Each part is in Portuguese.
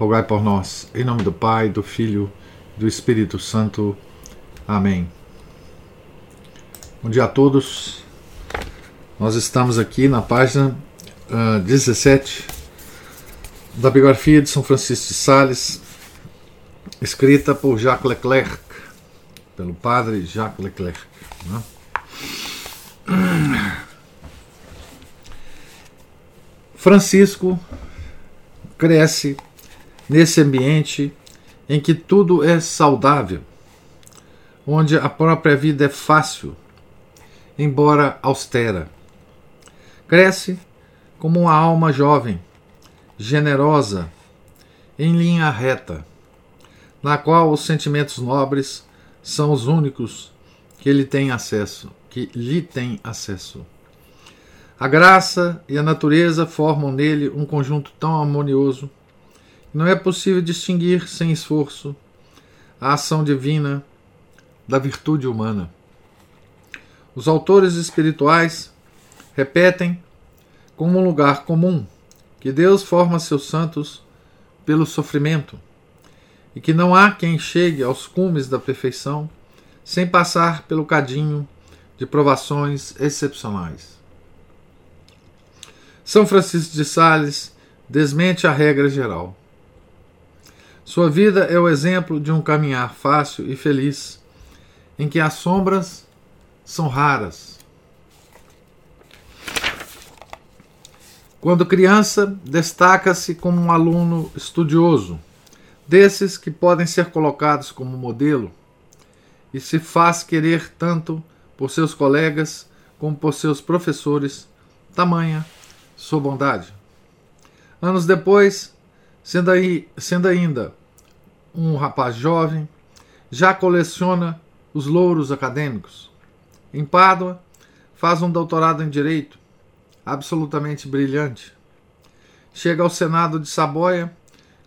rogai por nós. Em nome do Pai, do Filho do Espírito Santo. Amém. Bom dia a todos. Nós estamos aqui na página uh, 17 da biografia de São Francisco de Sales, escrita por Jacques Leclerc, pelo padre Jacques Leclerc. Né? Francisco cresce nesse ambiente em que tudo é saudável, onde a própria vida é fácil, embora austera. Cresce como uma alma jovem, generosa, em linha reta, na qual os sentimentos nobres são os únicos que ele tem acesso, que lhe tem acesso. A graça e a natureza formam nele um conjunto tão harmonioso não é possível distinguir sem esforço a ação divina da virtude humana. Os autores espirituais repetem como um lugar comum que Deus forma seus santos pelo sofrimento e que não há quem chegue aos cumes da perfeição sem passar pelo cadinho de provações excepcionais. São Francisco de Sales desmente a regra geral. Sua vida é o exemplo de um caminhar fácil e feliz, em que as sombras são raras. Quando criança, destaca-se como um aluno estudioso, desses que podem ser colocados como modelo, e se faz querer tanto por seus colegas como por seus professores, tamanha sua bondade. Anos depois, sendo, aí, sendo ainda um rapaz jovem, já coleciona os louros acadêmicos. Em Pádua, faz um doutorado em Direito, absolutamente brilhante. Chega ao Senado de Saboia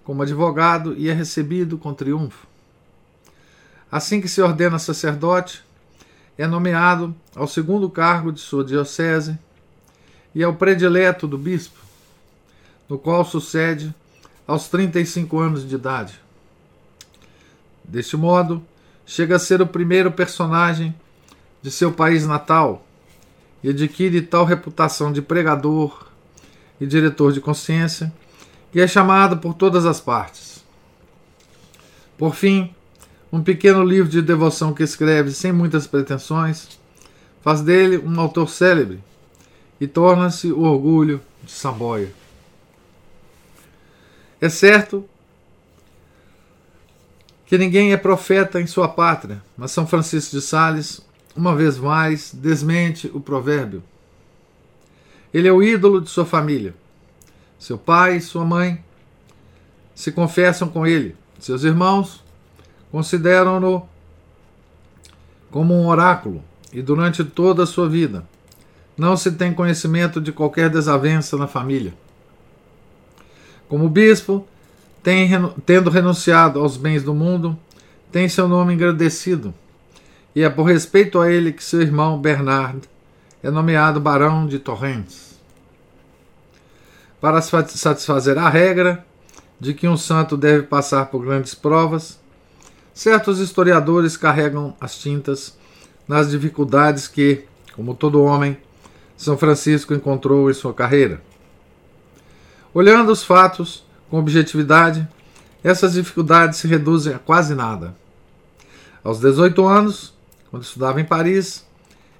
como advogado e é recebido com triunfo. Assim que se ordena sacerdote, é nomeado ao segundo cargo de sua diocese e é o predileto do bispo, no qual sucede aos 35 anos de idade. Deste modo, chega a ser o primeiro personagem de seu país natal e adquire tal reputação de pregador e diretor de consciência que é chamado por todas as partes. Por fim, um pequeno livro de devoção que escreve sem muitas pretensões faz dele um autor célebre e torna-se o orgulho de Samboia. É certo que ninguém é profeta em sua pátria, mas São Francisco de Sales, uma vez mais, desmente o provérbio. Ele é o ídolo de sua família. Seu pai e sua mãe se confessam com ele. Seus irmãos consideram-no como um oráculo e durante toda a sua vida não se tem conhecimento de qualquer desavença na família. Como bispo, tem, tendo renunciado aos bens do mundo, tem seu nome engrandecido. E é por respeito a ele que seu irmão Bernard é nomeado Barão de Torrentes. Para satisfazer a regra de que um santo deve passar por grandes provas, certos historiadores carregam as tintas nas dificuldades que, como todo homem, São Francisco encontrou em sua carreira. Olhando os fatos, com objetividade, essas dificuldades se reduzem a quase nada. Aos 18 anos, quando estudava em Paris,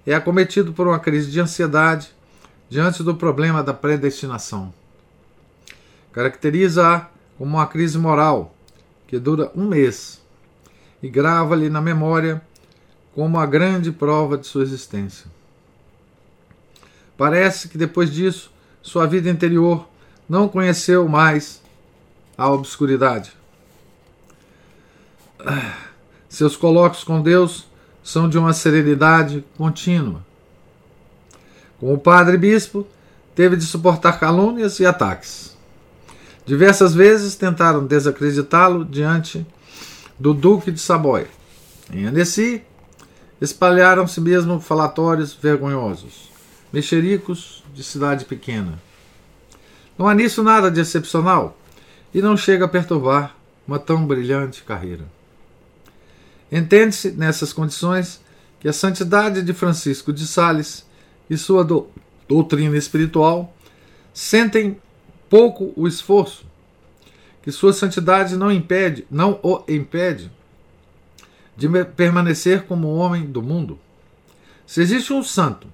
é acometido por uma crise de ansiedade diante do problema da predestinação. Caracteriza-a como uma crise moral que dura um mês e grava-lhe na memória como a grande prova de sua existência. Parece que depois disso, sua vida interior não conheceu mais a obscuridade. Seus colóquios com Deus são de uma serenidade contínua. Como padre bispo, teve de suportar calúnias e ataques. Diversas vezes tentaram desacreditá-lo diante do Duque de Saboia. Em Annecy, espalharam-se mesmo falatórios vergonhosos, mexericos de cidade pequena. Não há nisso nada de excepcional e não chega a perturbar uma tão brilhante carreira. Entende-se, nessas condições, que a santidade de Francisco de Sales e sua do, doutrina espiritual sentem pouco o esforço, que sua santidade não impede, não o impede de permanecer como homem do mundo. Se existe um santo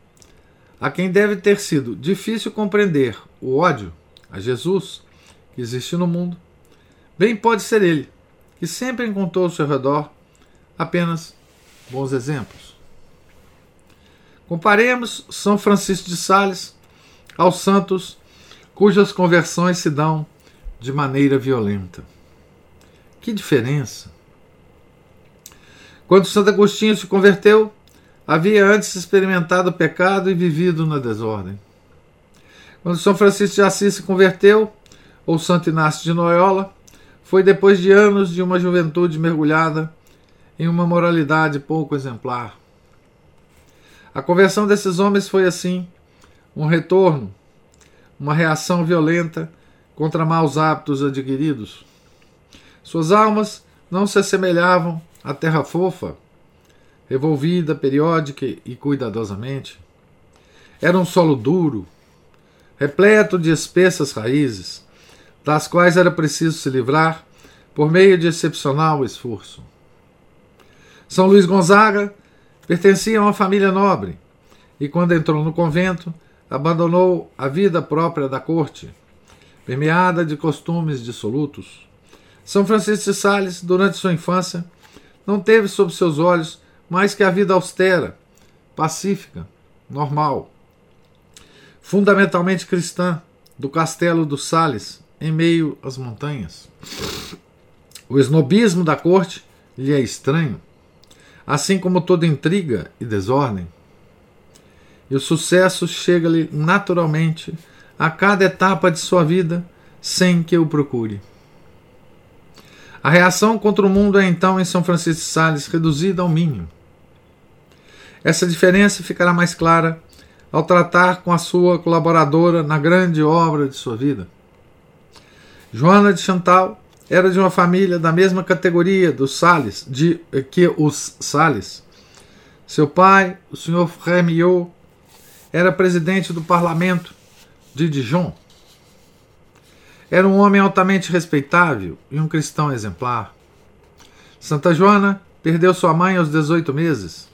a quem deve ter sido difícil compreender o ódio a Jesus que existe no mundo, bem pode ser ele, que sempre encontrou ao seu redor apenas bons exemplos. Comparemos São Francisco de Sales aos santos cujas conversões se dão de maneira violenta. Que diferença! Quando Santo Agostinho se converteu, havia antes experimentado o pecado e vivido na desordem. Quando São Francisco de Assis se converteu, ou Santo Inácio de Loyola, foi depois de anos de uma juventude mergulhada em uma moralidade pouco exemplar. A conversão desses homens foi assim, um retorno, uma reação violenta contra maus hábitos adquiridos. Suas almas não se assemelhavam à terra fofa, revolvida periódica e cuidadosamente. Era um solo duro, repleto de espessas raízes, das quais era preciso se livrar por meio de excepcional esforço. São Luís Gonzaga pertencia a uma família nobre e, quando entrou no convento, abandonou a vida própria da corte, permeada de costumes dissolutos. São Francisco de Sales, durante sua infância, não teve sob seus olhos mais que a vida austera, pacífica, normal, fundamentalmente cristã, do castelo dos Sales, em meio às montanhas. O esnobismo da corte lhe é estranho, assim como toda intriga e desordem. E o sucesso chega-lhe naturalmente a cada etapa de sua vida, sem que o procure. A reação contra o mundo é então em São Francisco de Sales reduzida ao mínimo. Essa diferença ficará mais clara ao tratar com a sua colaboradora na grande obra de sua vida. Joana de Chantal era de uma família da mesma categoria dos Sales, de, que os Sales. Seu pai, o senhor Frémiot, era presidente do parlamento de Dijon. Era um homem altamente respeitável e um cristão exemplar. Santa Joana perdeu sua mãe aos 18 meses,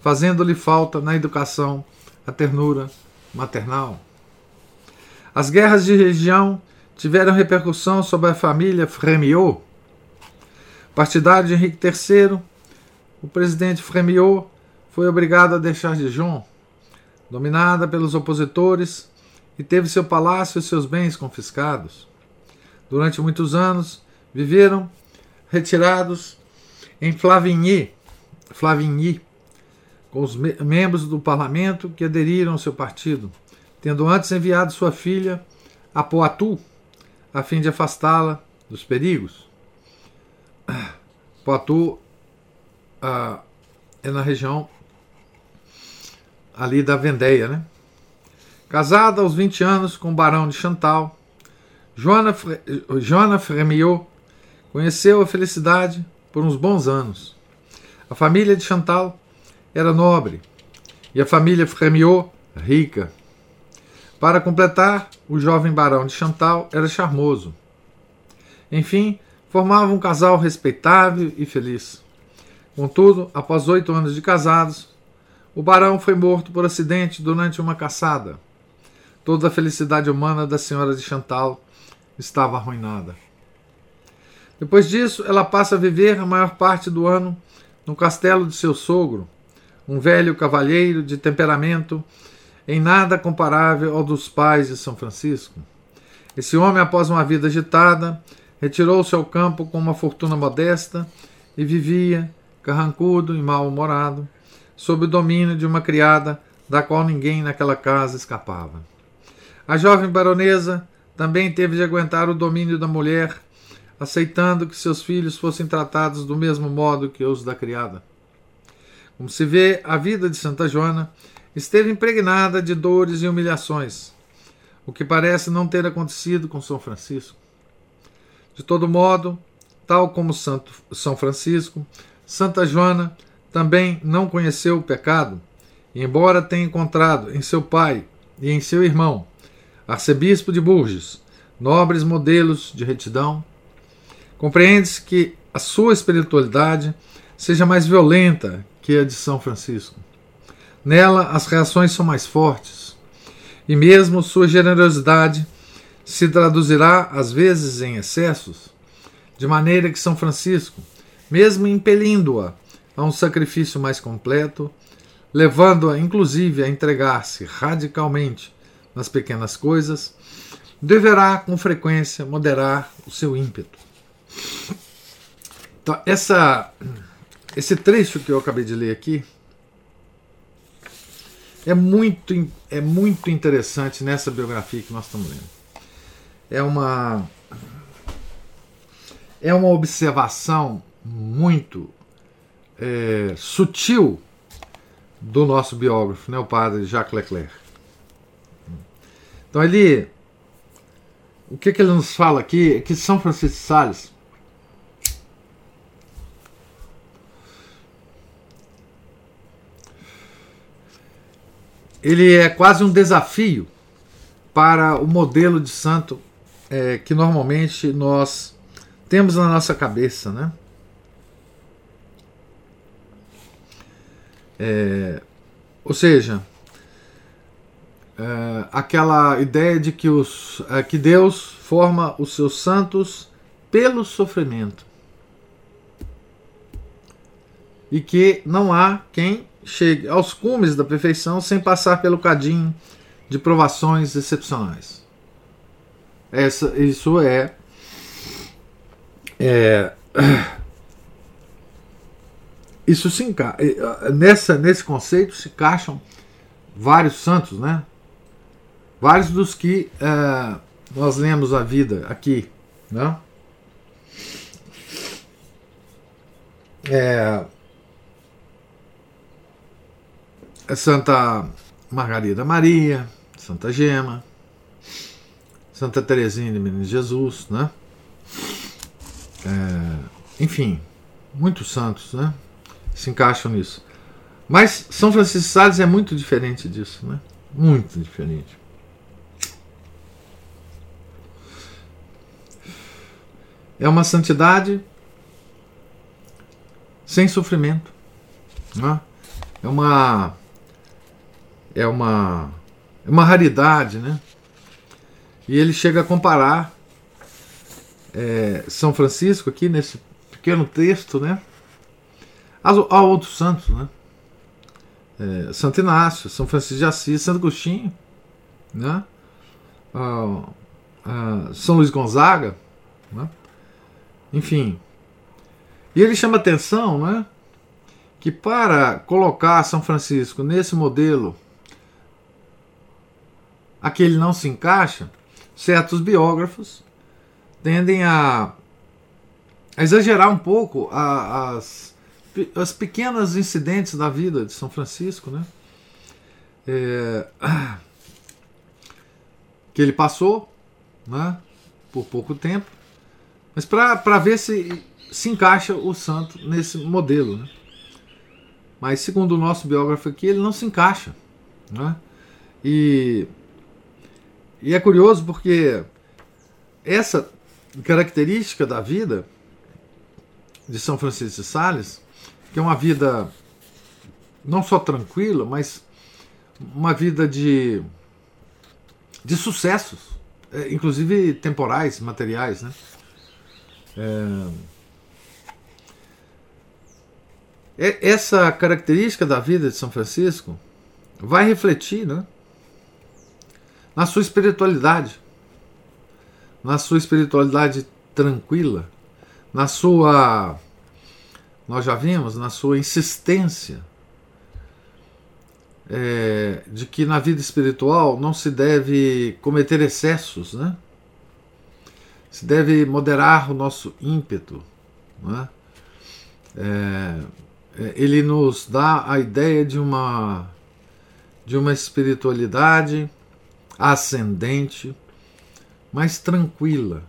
fazendo-lhe falta na educação a ternura maternal. As guerras de religião tiveram repercussão sobre a família Frémiot. Partidário de Henrique III, o presidente Frémiot foi obrigado a deixar Dijon, dominada pelos opositores, e teve seu palácio e seus bens confiscados. Durante muitos anos, viveram retirados em Flavigny, Flavigny com os me membros do parlamento que aderiram ao seu partido, tendo antes enviado sua filha a Poitou a fim de afastá-la dos perigos. Poitou ah, é na região ali da Vendéia, né? Casada aos 20 anos com o barão de Chantal, Joana, Fre Joana Fremiot conheceu a felicidade por uns bons anos. A família de Chantal era nobre e a família Fremiot rica. Para completar, o jovem barão de Chantal era charmoso. Enfim, formavam um casal respeitável e feliz. Contudo, após oito anos de casados, o barão foi morto por acidente durante uma caçada. Toda a felicidade humana da senhora de Chantal estava arruinada. Depois disso, ela passa a viver a maior parte do ano no castelo de seu sogro, um velho cavalheiro de temperamento em nada comparável ao dos pais de São Francisco. Esse homem, após uma vida agitada, retirou-se ao campo com uma fortuna modesta e vivia, carrancudo e mal-humorado, sob o domínio de uma criada da qual ninguém naquela casa escapava. A jovem baronesa também teve de aguentar o domínio da mulher, aceitando que seus filhos fossem tratados do mesmo modo que os da criada. Como se vê, a vida de Santa Joana esteve impregnada de dores e humilhações, o que parece não ter acontecido com São Francisco. De todo modo, tal como Santo, São Francisco, Santa Joana também não conheceu o pecado, embora tenha encontrado em seu pai e em seu irmão, arcebispo de Bourges, nobres modelos de retidão, compreende-se que a sua espiritualidade seja mais violenta que a de São Francisco. Nela, as reações são mais fortes, e mesmo sua generosidade se traduzirá às vezes em excessos, de maneira que São Francisco, mesmo impelindo-a a um sacrifício mais completo, levando-a inclusive a entregar-se radicalmente nas pequenas coisas, deverá com frequência moderar o seu ímpeto. Então, essa, esse trecho que eu acabei de ler aqui é muito, é muito interessante nessa biografia que nós estamos lendo. É uma é uma observação muito é, sutil do nosso biógrafo, né, o padre Jacques Leclerc. Então ele, o que, que ele nos fala aqui é que São Francisco de Sales ele é quase um desafio para o modelo de santo é, que normalmente nós temos na nossa cabeça, né? É, ou seja, é, aquela ideia de que, os, é, que Deus forma os seus santos pelo sofrimento e que não há quem chegue aos cumes da perfeição sem passar pelo cadinho de provações excepcionais. Essa, isso é, é isso se enca nessa nesse conceito se encaixam vários santos, né? Vários dos que é, nós lemos a vida aqui, né? É, É Santa Margarida Maria, Santa Gema, Santa Teresinha de Menino Jesus, né? É, enfim, muitos santos, né? Se encaixam nisso. Mas São Francisco de Sales é muito diferente disso, né? Muito diferente. É uma santidade sem sofrimento. Né? É uma é uma, é uma raridade, né? E ele chega a comparar é, São Francisco aqui nesse pequeno texto, né? A, outros santos, né? É, Santo Inácio, São Francisco de Assis, Santo Agostinho, né? Ah, São Luís Gonzaga, né? enfim. E ele chama atenção, né? Que para colocar São Francisco nesse modelo a que ele não se encaixa, certos biógrafos tendem a, a exagerar um pouco a, as, as pequenas incidentes da vida de São Francisco, né? É, que ele passou né, por pouco tempo, mas para ver se se encaixa o santo nesse modelo. Né? Mas segundo o nosso biógrafo aqui, ele não se encaixa. Né? E e é curioso porque essa característica da vida de São Francisco de Sales, que é uma vida não só tranquila, mas uma vida de, de sucessos, é, inclusive temporais, materiais, né? É, essa característica da vida de São Francisco vai refletir, né? Na sua espiritualidade, na sua espiritualidade tranquila, na sua nós já vimos, na sua insistência é, de que na vida espiritual não se deve cometer excessos, né? Se deve moderar o nosso ímpeto, né? É, é, ele nos dá a ideia de uma de uma espiritualidade ascendente, mais tranquila,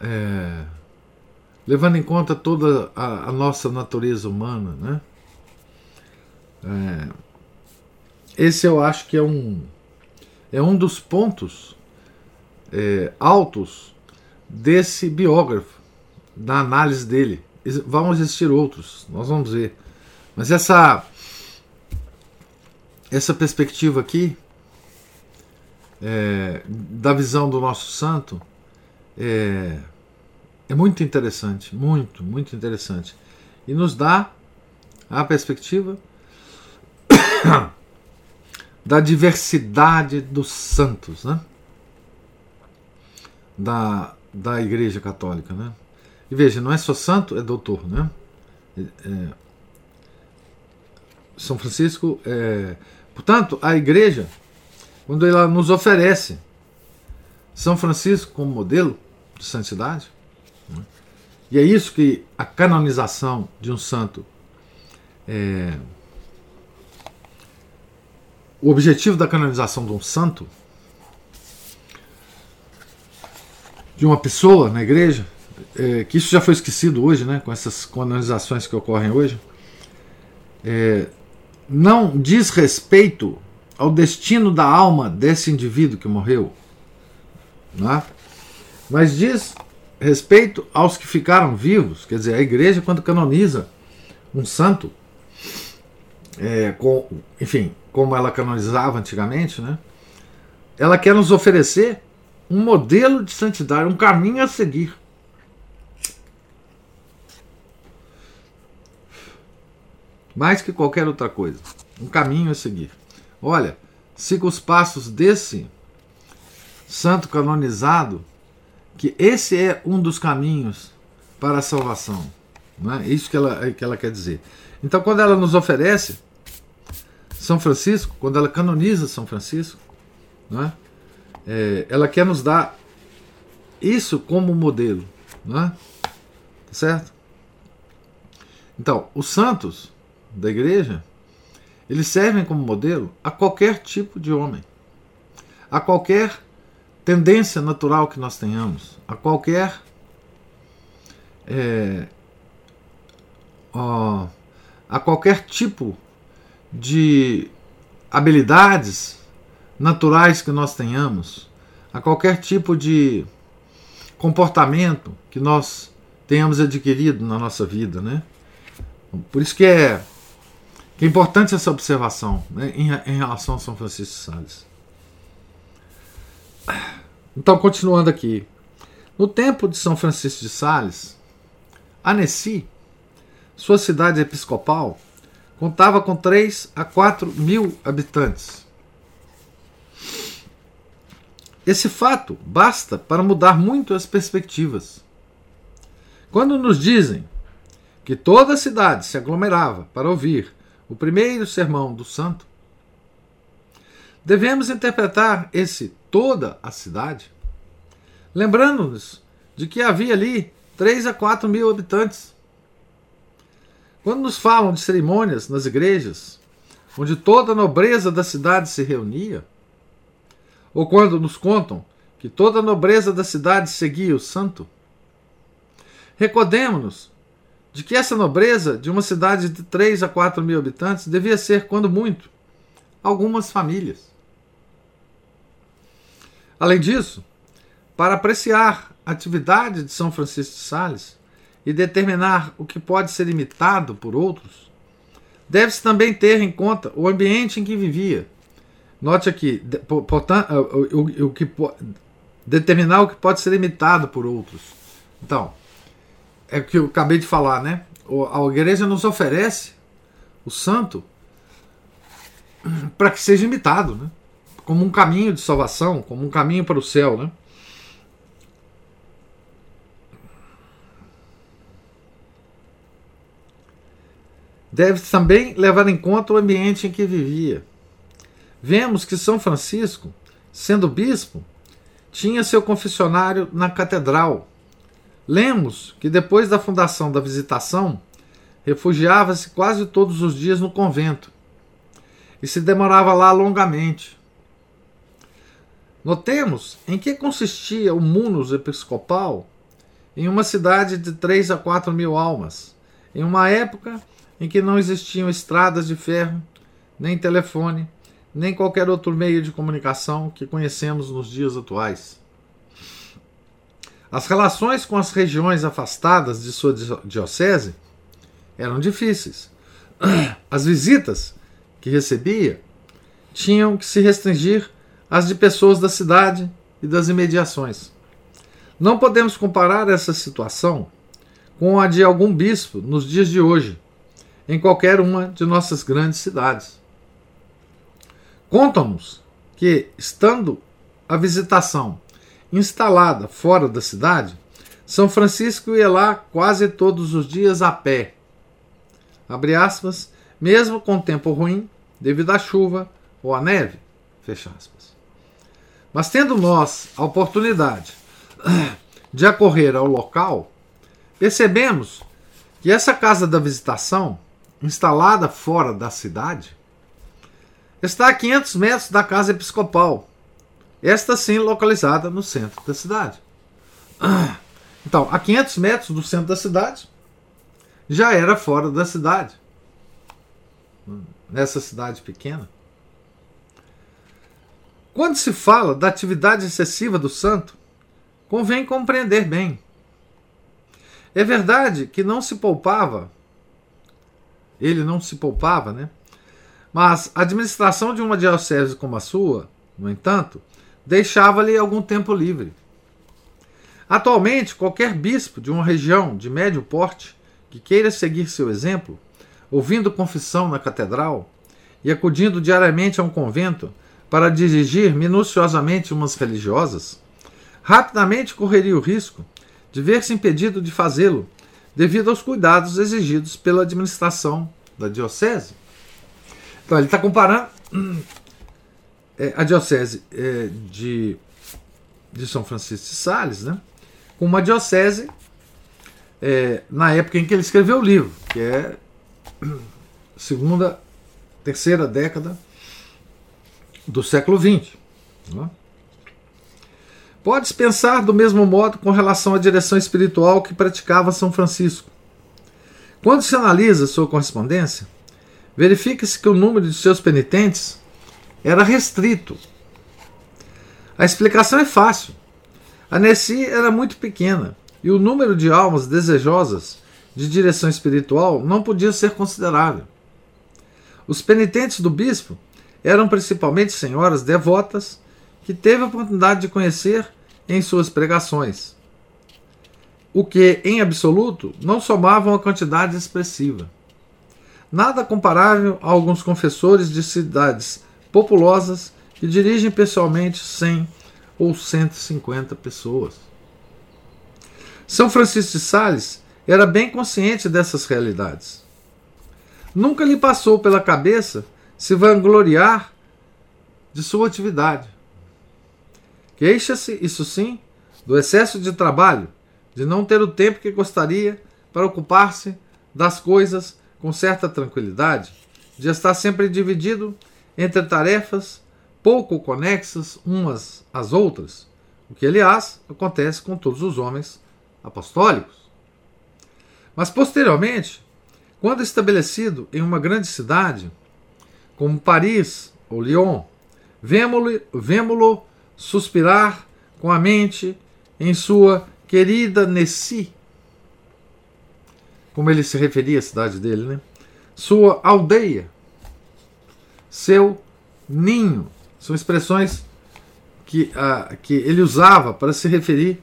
é, levando em conta toda a, a nossa natureza humana, né? É, esse eu acho que é um é um dos pontos é, altos desse biógrafo, da análise dele. Vão existir outros, nós vamos ver. Mas essa essa perspectiva aqui é, da visão do nosso santo é, é muito interessante, muito, muito interessante. E nos dá a perspectiva da diversidade dos santos, né? Da, da Igreja Católica, né? E veja, não é só santo, é doutor, né? É, é São Francisco é, Portanto, a igreja, quando ela nos oferece São Francisco como modelo de santidade, né? e é isso que a canonização de um santo é, o objetivo da canonização de um santo, de uma pessoa na igreja, é, que isso já foi esquecido hoje, né, com essas canonizações que ocorrem hoje, é, não diz respeito ao destino da alma desse indivíduo que morreu, né? mas diz respeito aos que ficaram vivos. Quer dizer, a igreja, quando canoniza um santo, é, com, enfim, como ela canonizava antigamente, né? ela quer nos oferecer um modelo de santidade, um caminho a seguir. mais que qualquer outra coisa. Um caminho a seguir. Olha, siga os passos desse santo canonizado, que esse é um dos caminhos para a salvação. Não é isso que ela, que ela quer dizer. Então, quando ela nos oferece São Francisco, quando ela canoniza São Francisco, não é? É, ela quer nos dar isso como modelo. Não é? Tá certo? Então, os santos da igreja, eles servem como modelo a qualquer tipo de homem, a qualquer tendência natural que nós tenhamos, a qualquer é, ó, a qualquer tipo de habilidades naturais que nós tenhamos, a qualquer tipo de comportamento que nós tenhamos adquirido na nossa vida, né? Por isso que é é importante essa observação né, em, em relação a São Francisco de Sales. Então, continuando aqui. No tempo de São Francisco de Sales, Annecy, sua cidade episcopal, contava com 3 a 4 mil habitantes. Esse fato basta para mudar muito as perspectivas. Quando nos dizem que toda a cidade se aglomerava para ouvir o primeiro sermão do santo, devemos interpretar esse toda a cidade, lembrando-nos de que havia ali 3 a 4 mil habitantes. Quando nos falam de cerimônias nas igrejas, onde toda a nobreza da cidade se reunia, ou quando nos contam que toda a nobreza da cidade seguia o santo, recordemos-nos de que essa nobreza de uma cidade de 3 a 4 mil habitantes devia ser, quando muito, algumas famílias. Além disso, para apreciar a atividade de São Francisco de Sales e determinar o que pode ser imitado por outros, deve-se também ter em conta o ambiente em que vivia. Note aqui, portanto, o, o que determinar o que pode ser imitado por outros. Então, é o que eu acabei de falar, né? A igreja nos oferece o santo para que seja imitado, né? Como um caminho de salvação, como um caminho para o céu, né? deve também levar em conta o ambiente em que vivia. Vemos que São Francisco, sendo bispo, tinha seu confessionário na catedral. Lemos que depois da fundação da Visitação, refugiava-se quase todos os dias no convento e se demorava lá longamente. Notemos em que consistia o munus episcopal em uma cidade de 3 a 4 mil almas, em uma época em que não existiam estradas de ferro, nem telefone, nem qualquer outro meio de comunicação que conhecemos nos dias atuais. As relações com as regiões afastadas de sua diocese eram difíceis. As visitas que recebia tinham que se restringir às de pessoas da cidade e das imediações. Não podemos comparar essa situação com a de algum bispo nos dias de hoje, em qualquer uma de nossas grandes cidades. Contam-nos que, estando a visitação instalada fora da cidade, São Francisco ia lá quase todos os dias a pé. Abre aspas, mesmo com tempo ruim, devido à chuva ou à neve. Fecha aspas. Mas tendo nós a oportunidade de acorrer ao local, percebemos que essa casa da visitação instalada fora da cidade, está a 500 metros da casa episcopal, esta sim localizada no centro da cidade. Então, a 500 metros do centro da cidade, já era fora da cidade, nessa cidade pequena. Quando se fala da atividade excessiva do santo, convém compreender bem. É verdade que não se poupava ele não se poupava, né? Mas a administração de uma diocese como a sua, no entanto, deixava-lhe algum tempo livre. Atualmente, qualquer bispo de uma região de médio porte que queira seguir seu exemplo, ouvindo confissão na catedral e acudindo diariamente a um convento para dirigir minuciosamente umas religiosas, rapidamente correria o risco de ver-se impedido de fazê-lo devido aos cuidados exigidos pela administração da diocese. Então, ele está comparando é, a diocese é, de, de São Francisco de Sales né, com uma diocese é, na época em que ele escreveu o livro, que é segunda, terceira década do século XX. Né? Podes pensar do mesmo modo com relação à direção espiritual que praticava São Francisco. Quando se analisa sua correspondência, verifica-se que o número de seus penitentes era restrito. A explicação é fácil. A Nessi era muito pequena e o número de almas desejosas de direção espiritual não podia ser considerável. Os penitentes do bispo eram principalmente senhoras devotas que teve a oportunidade de conhecer em suas pregações, o que, em absoluto, não somava uma quantidade expressiva. Nada comparável a alguns confessores de cidades populosas que dirigem pessoalmente 100 ou 150 pessoas. São Francisco de Sales era bem consciente dessas realidades. Nunca lhe passou pela cabeça se vangloriar de sua atividade. Queixa-se, isso sim, do excesso de trabalho, de não ter o tempo que gostaria para ocupar-se das coisas com certa tranquilidade, de estar sempre dividido entre tarefas pouco conexas umas às outras, o que, aliás, acontece com todos os homens apostólicos. Mas, posteriormente, quando estabelecido em uma grande cidade, como Paris ou Lyon, vemo-lo suspirar com a mente em sua querida Nessi, como ele se referia à cidade dele, né? Sua aldeia, seu ninho, são expressões que, uh, que ele usava para se referir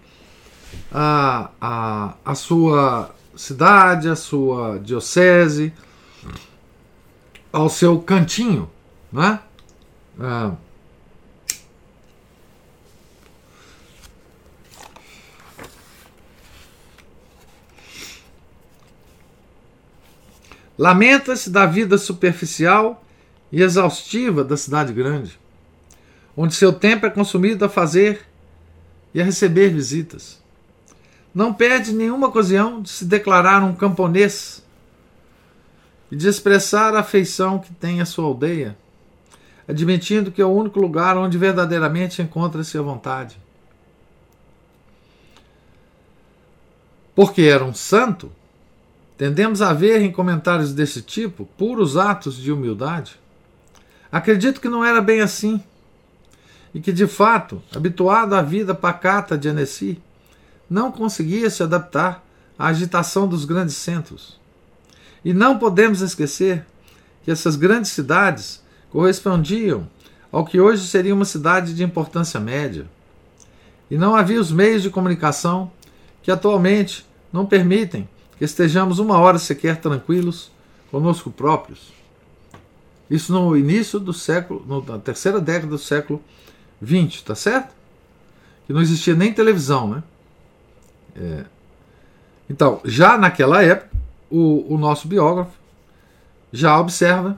à a, a, a, sua cidade, à sua diocese, ao seu cantinho, né? Lamenta-se da vida superficial e exaustiva da cidade grande, onde seu tempo é consumido a fazer e a receber visitas. Não perde nenhuma ocasião de se declarar um camponês e de expressar a afeição que tem a sua aldeia, admitindo que é o único lugar onde verdadeiramente encontra-se a vontade. Porque era um santo, tendemos a ver em comentários desse tipo puros atos de humildade. Acredito que não era bem assim, e que de fato, habituado à vida pacata de Annecy, não conseguia se adaptar à agitação dos grandes centros. E não podemos esquecer que essas grandes cidades correspondiam ao que hoje seria uma cidade de importância média. E não havia os meios de comunicação que atualmente não permitem que estejamos uma hora sequer tranquilos conosco próprios. Isso no início do século, na terceira década do século XX, tá certo? Que não existia nem televisão, né? É. Então, já naquela época, o, o nosso biógrafo já observa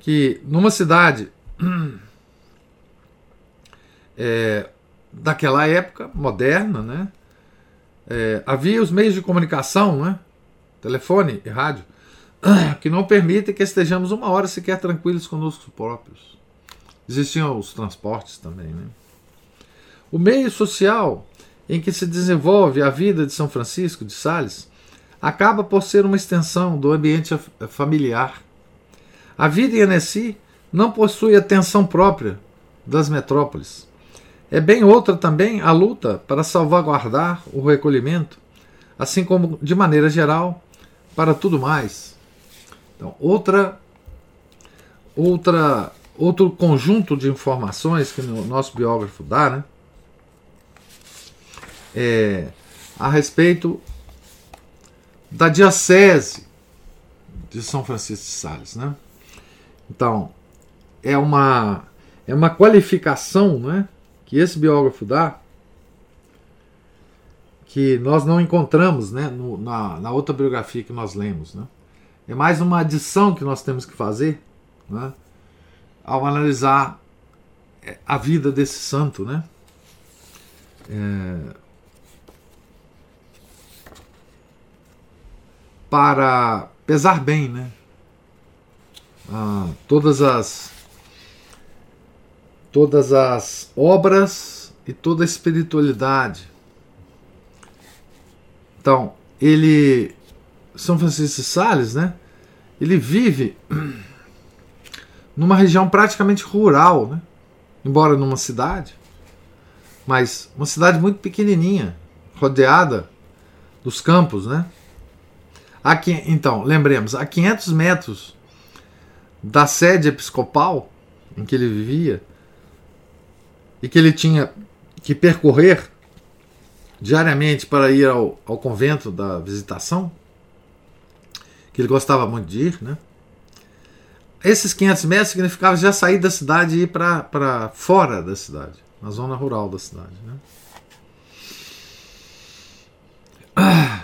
que numa cidade é, daquela época, moderna, né, é, havia os meios de comunicação, né, telefone e rádio, que não permitem que estejamos uma hora sequer tranquilos conosco próprios. Existiam os transportes também. Né? O meio social em que se desenvolve a vida de São Francisco de Sales acaba por ser uma extensão do ambiente familiar. A vida em Annecy não possui atenção própria das metrópoles. É bem outra também a luta para salvaguardar o recolhimento, assim como, de maneira geral, para tudo mais. Então, outra, outra, outro conjunto de informações que o nosso biógrafo dá, né? é, a respeito da diocese de São Francisco de Sales, né? Então é uma é uma qualificação, né, que esse biógrafo dá que nós não encontramos, né, no, na, na outra biografia que nós lemos, né? É mais uma adição que nós temos que fazer, né, ao analisar a vida desse santo, né? É, para pesar bem, né? Todas as todas as obras e toda a espiritualidade. Então, ele São Francisco de Sales, né? Ele vive numa região praticamente rural, né? Embora numa cidade, mas uma cidade muito pequenininha, rodeada dos campos, né? Aqui, então, lembremos, a 500 metros da sede episcopal em que ele vivia e que ele tinha que percorrer diariamente para ir ao, ao convento da visitação, que ele gostava muito de ir, né? Esses 500 metros significava já sair da cidade e ir para fora da cidade, na zona rural da cidade. Né? Ah.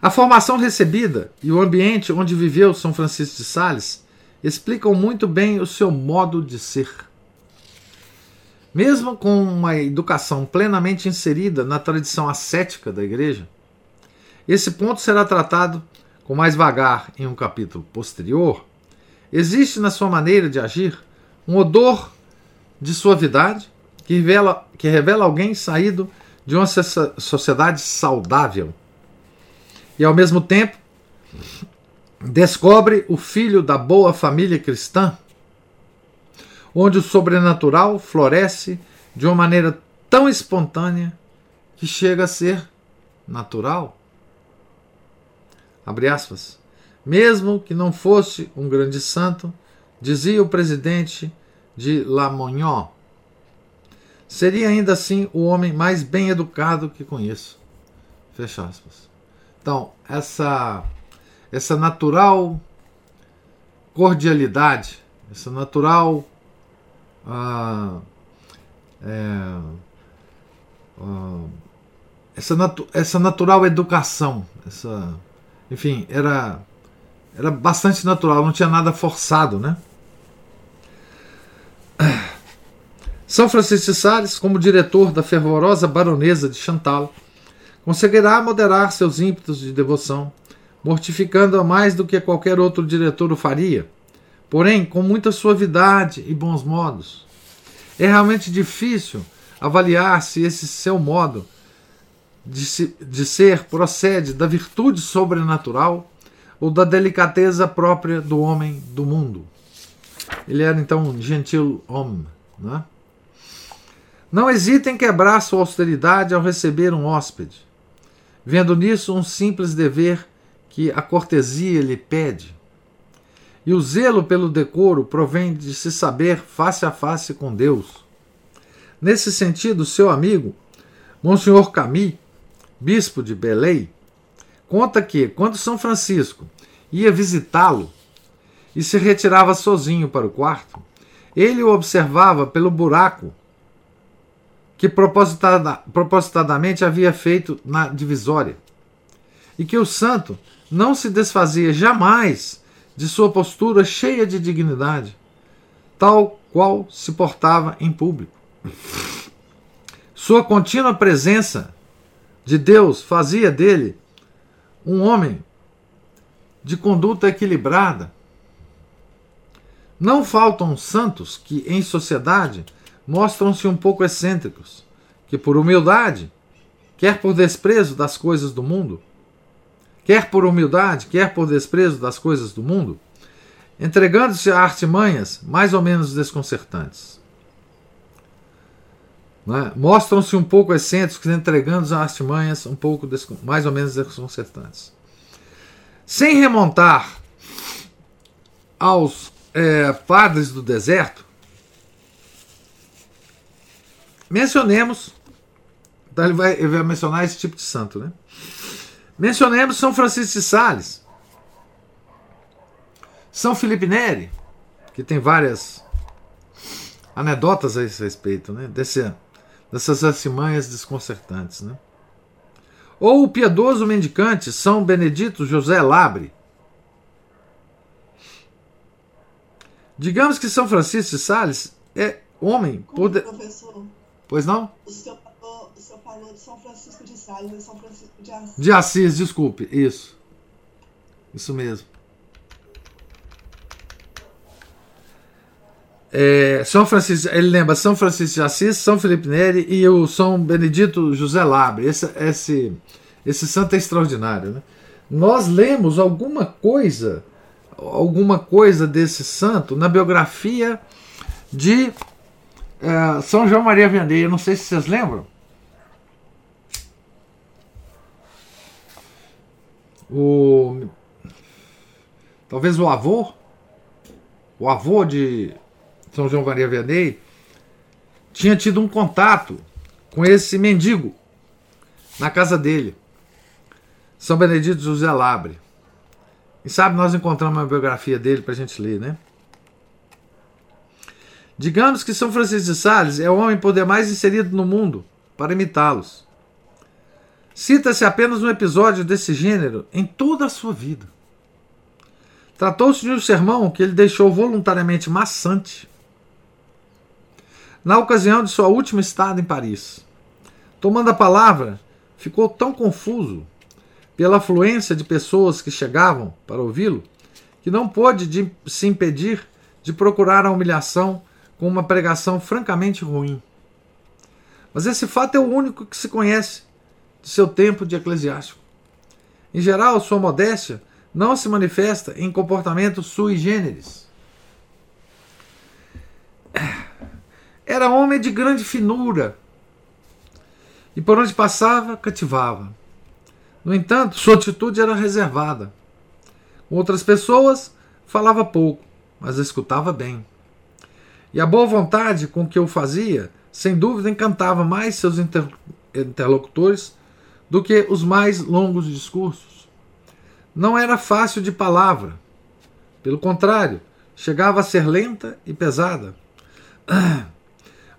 A formação recebida e o ambiente onde viveu São Francisco de Sales explicam muito bem o seu modo de ser. Mesmo com uma educação plenamente inserida na tradição ascética da Igreja, esse ponto será tratado com mais vagar em um capítulo posterior. Existe na sua maneira de agir um odor de suavidade que revela, que revela alguém saído de uma sociedade saudável e ao mesmo tempo descobre o filho da boa família cristã, onde o sobrenatural floresce de uma maneira tão espontânea que chega a ser natural. Abre aspas. Mesmo que não fosse um grande santo, dizia o presidente de Lamoignon, seria ainda assim o homem mais bem educado que conheço. Fecha aspas. Então, essa, essa natural cordialidade, essa natural. Ah, é, ah, essa, natu essa natural educação, essa, enfim, era era bastante natural, não tinha nada forçado, né? São Francisco de Sales, como diretor da fervorosa baronesa de Chantal, conseguirá moderar seus ímpetos de devoção, mortificando-a mais do que qualquer outro diretor o faria, porém com muita suavidade e bons modos. É realmente difícil avaliar se esse seu modo de, de ser procede da virtude sobrenatural ou da delicadeza própria do homem do mundo. Ele era então um gentil homem. Né? Não hesite em quebrar sua austeridade ao receber um hóspede, vendo nisso um simples dever que a cortesia lhe pede. E o zelo pelo decoro provém de se saber face a face com Deus. Nesse sentido, seu amigo, Monsenhor Camille, bispo de Belém, conta que, quando São Francisco ia visitá-lo e se retirava sozinho para o quarto, ele o observava pelo buraco que propositada, propositadamente havia feito na divisória, e que o santo não se desfazia jamais de sua postura cheia de dignidade, tal qual se portava em público. Sua contínua presença de Deus fazia dele um homem de conduta equilibrada. Não faltam santos que, em sociedade, mostram-se um pouco excêntricos, que, por humildade, quer por desprezo das coisas do mundo, quer por humildade, quer por desprezo das coisas do mundo, entregando-se a artimanhas mais ou menos desconcertantes. Né? Mostram-se um pouco excêntricos, entregando as artimanhas um pouco mais ou menos desconcertantes. Sem remontar aos é, padres do deserto, mencionemos, então ele vai, ele vai mencionar esse tipo de santo, né? Mencionemos São Francisco de Sales, São Felipe Neri, que tem várias anedotas a esse respeito, né? Desse, dessas artimanhas desconcertantes. Né? Ou o piedoso mendicante São Benedito José Labre. Digamos que São Francisco de Sales é homem. Como, de... professor? Pois não? O senhor, falou, o senhor falou de São Francisco de Sales, é São Francisco de Assis. De Assis, desculpe. Isso. Isso mesmo. É, São Francisco, ele lembra São Francisco de Assis, São Felipe Neri e o São Benedito José Labre. Esse, esse, esse santo é extraordinário. Né? Nós lemos alguma coisa, alguma coisa desse santo na biografia de é, São João Maria Vianney. Eu não sei se vocês lembram. O, talvez o avô, o avô de são João Maria Vianney, tinha tido um contato com esse mendigo na casa dele, São Benedito José Labre. E sabe, nós encontramos uma biografia dele para a gente ler, né? Digamos que São Francisco de Sales é o homem poder mais inserido no mundo para imitá-los. Cita-se apenas um episódio desse gênero em toda a sua vida. Tratou-se de um sermão que ele deixou voluntariamente maçante na ocasião de sua última estada em Paris. Tomando a palavra, ficou tão confuso pela afluência de pessoas que chegavam para ouvi-lo que não pôde se impedir de procurar a humilhação com uma pregação francamente ruim. Mas esse fato é o único que se conhece de seu tempo de eclesiástico. Em geral, sua modéstia não se manifesta em comportamento sui generis. Era homem de grande finura e por onde passava, cativava. No entanto, sua atitude era reservada. Com outras pessoas, falava pouco, mas escutava bem. E a boa vontade com que o fazia, sem dúvida, encantava mais seus interlocutores do que os mais longos discursos. Não era fácil de palavra. Pelo contrário, chegava a ser lenta e pesada.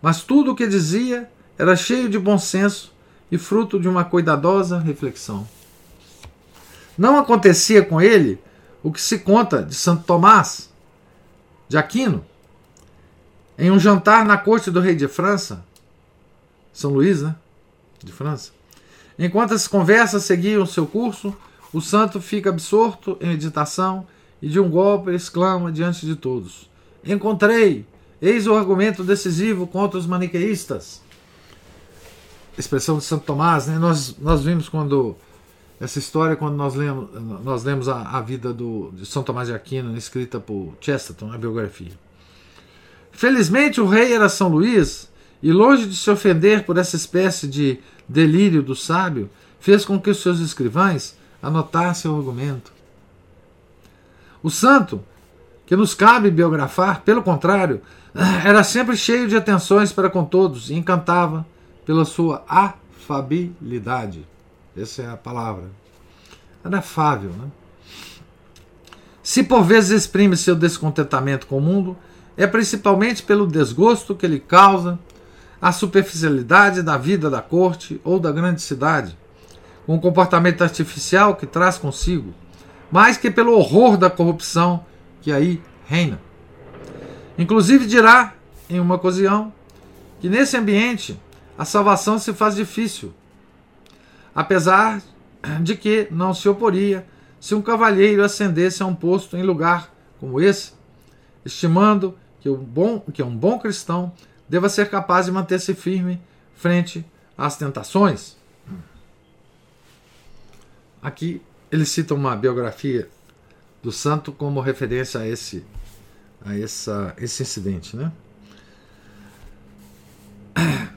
Mas tudo o que dizia era cheio de bom senso e fruto de uma cuidadosa reflexão. Não acontecia com ele o que se conta de Santo Tomás de Aquino. Em um jantar na corte do rei de França, São Luís, né? De França. Enquanto as conversas seguiam seu curso, o santo fica absorto em meditação e de um golpe exclama diante de todos: Encontrei! Eis o argumento decisivo contra os maniqueístas. Expressão de Santo Tomás, né? Nós, nós vimos quando essa história quando nós lemos, nós lemos a, a vida do, de São Tomás de Aquino, escrita por Chesterton, a biografia. Felizmente o rei era São Luís, e longe de se ofender por essa espécie de delírio do sábio, fez com que os seus escrivães anotassem o argumento. O santo, que nos cabe biografar, pelo contrário, era sempre cheio de atenções para com todos e encantava pela sua afabilidade. Essa é a palavra. Era afável, né? Se por vezes exprime seu descontentamento com o mundo, é principalmente pelo desgosto que lhe causa a superficialidade da vida da corte ou da grande cidade, com o comportamento artificial que traz consigo, mais que pelo horror da corrupção que aí reina. Inclusive dirá, em uma ocasião, que nesse ambiente a salvação se faz difícil, apesar de que não se oporia se um cavalheiro ascendesse a um posto em lugar como esse, estimando que, o bom, que um bom cristão deva ser capaz de manter-se firme frente às tentações. Aqui ele cita uma biografia do santo como referência a esse a essa, esse incidente, né?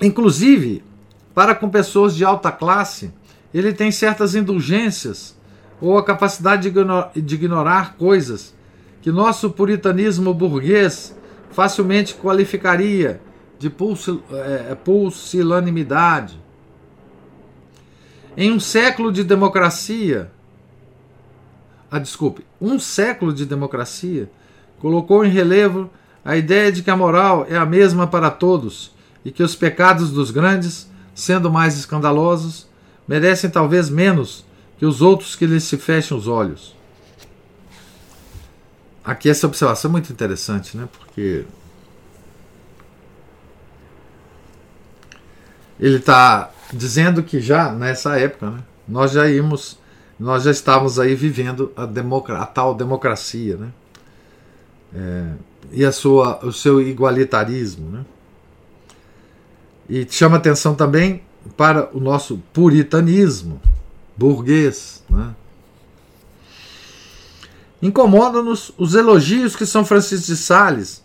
Inclusive, para com pessoas de alta classe, ele tem certas indulgências ou a capacidade de, ignorar, coisas que nosso puritanismo burguês facilmente qualificaria de pulsil, é, pulsilanimidade. Em um século de democracia, ah, desculpe, um século de democracia colocou em relevo a ideia de que a moral é a mesma para todos e que os pecados dos grandes sendo mais escandalosos, merecem talvez menos que os outros que lhes se fecham os olhos. Aqui essa observação é muito interessante, né? Porque ele está dizendo que já nessa época, né, nós já íamos, nós já estávamos aí vivendo a, a tal democracia, né? É, e a sua, o seu igualitarismo, né? E chama atenção também para o nosso puritanismo burguês. Né? Incomoda-nos os elogios que São Francisco de Sales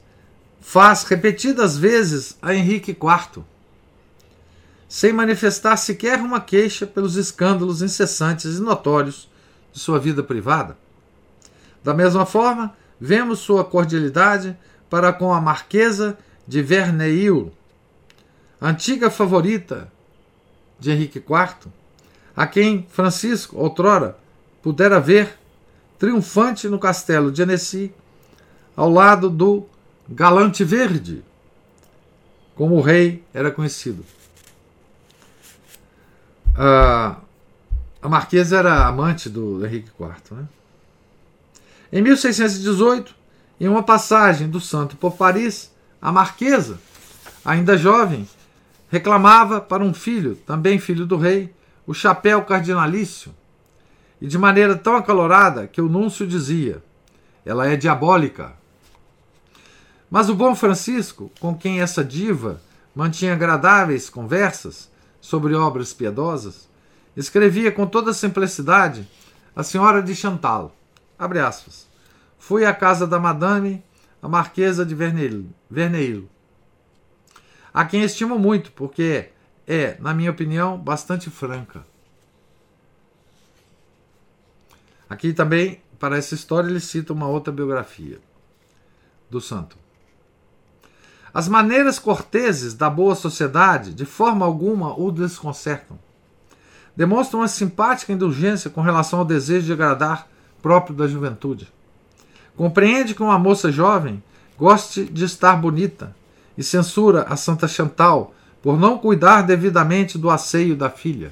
faz repetidas vezes a Henrique IV, sem manifestar sequer uma queixa pelos escândalos incessantes e notórios de sua vida privada. Da mesma forma, vemos sua cordialidade para com a Marquesa de Verneuil, antiga favorita de Henrique IV, a quem Francisco, outrora, pudera ver triunfante no castelo de Annecy, ao lado do Galante Verde, como o rei era conhecido. A Marquesa era amante do Henrique IV. Né? Em 1618, em uma passagem do santo por Paris, a Marquesa, ainda jovem, reclamava para um filho, também filho do rei, o chapéu cardinalício, e de maneira tão acalorada que o núncio dizia: ela é diabólica. Mas o bom Francisco, com quem essa diva mantinha agradáveis conversas sobre obras piedosas, escrevia com toda simplicidade a senhora de Chantal. Abre aspas. Fui à casa da madame, a marquesa de Verneilo a quem estimo muito, porque é, na minha opinião, bastante franca. Aqui também, para essa história, ele cita uma outra biografia do santo. As maneiras corteses da boa sociedade, de forma alguma, o desconcertam. Demonstram uma simpática indulgência com relação ao desejo de agradar próprio da juventude. Compreende que uma moça jovem goste de estar bonita, e censura a Santa Chantal por não cuidar devidamente do asseio da filha.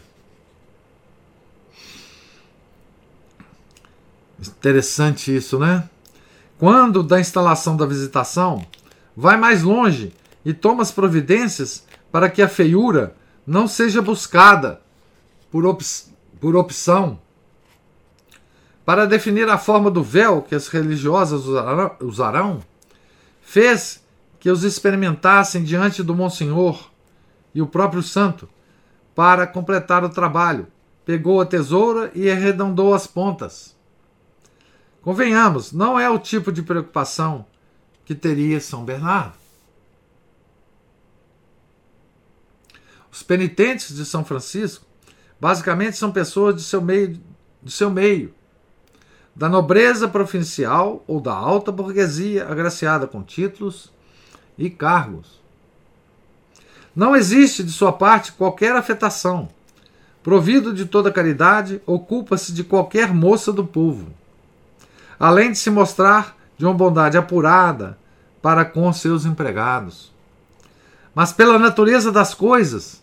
Interessante isso, né? Quando da instalação da visitação, vai mais longe e toma as providências para que a feiura não seja buscada por, op por opção. Para definir a forma do véu que as religiosas usarão, fez que os experimentassem diante do Monsenhor e o próprio santo, para completar o trabalho. Pegou a tesoura e arredondou as pontas. Convenhamos, não é o tipo de preocupação que teria São Bernardo. Os penitentes de São Francisco basicamente são pessoas de seu meio, de seu meio, da nobreza provincial ou da alta burguesia agraciada com títulos e cargos. Não existe de sua parte qualquer afetação. Provido de toda caridade, ocupa-se de qualquer moça do povo, além de se mostrar de uma bondade apurada para com seus empregados. Mas pela natureza das coisas,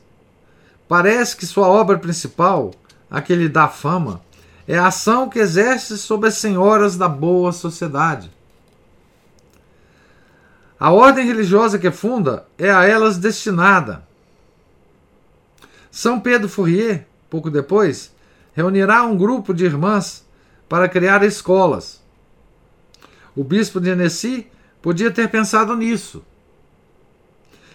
parece que sua obra principal, a que lhe dá fama, é a ação que exerce sobre as senhoras da boa sociedade. A ordem religiosa que funda é a elas destinada. São Pedro Fourier, pouco depois, reunirá um grupo de irmãs para criar escolas. O bispo de Annecy podia ter pensado nisso.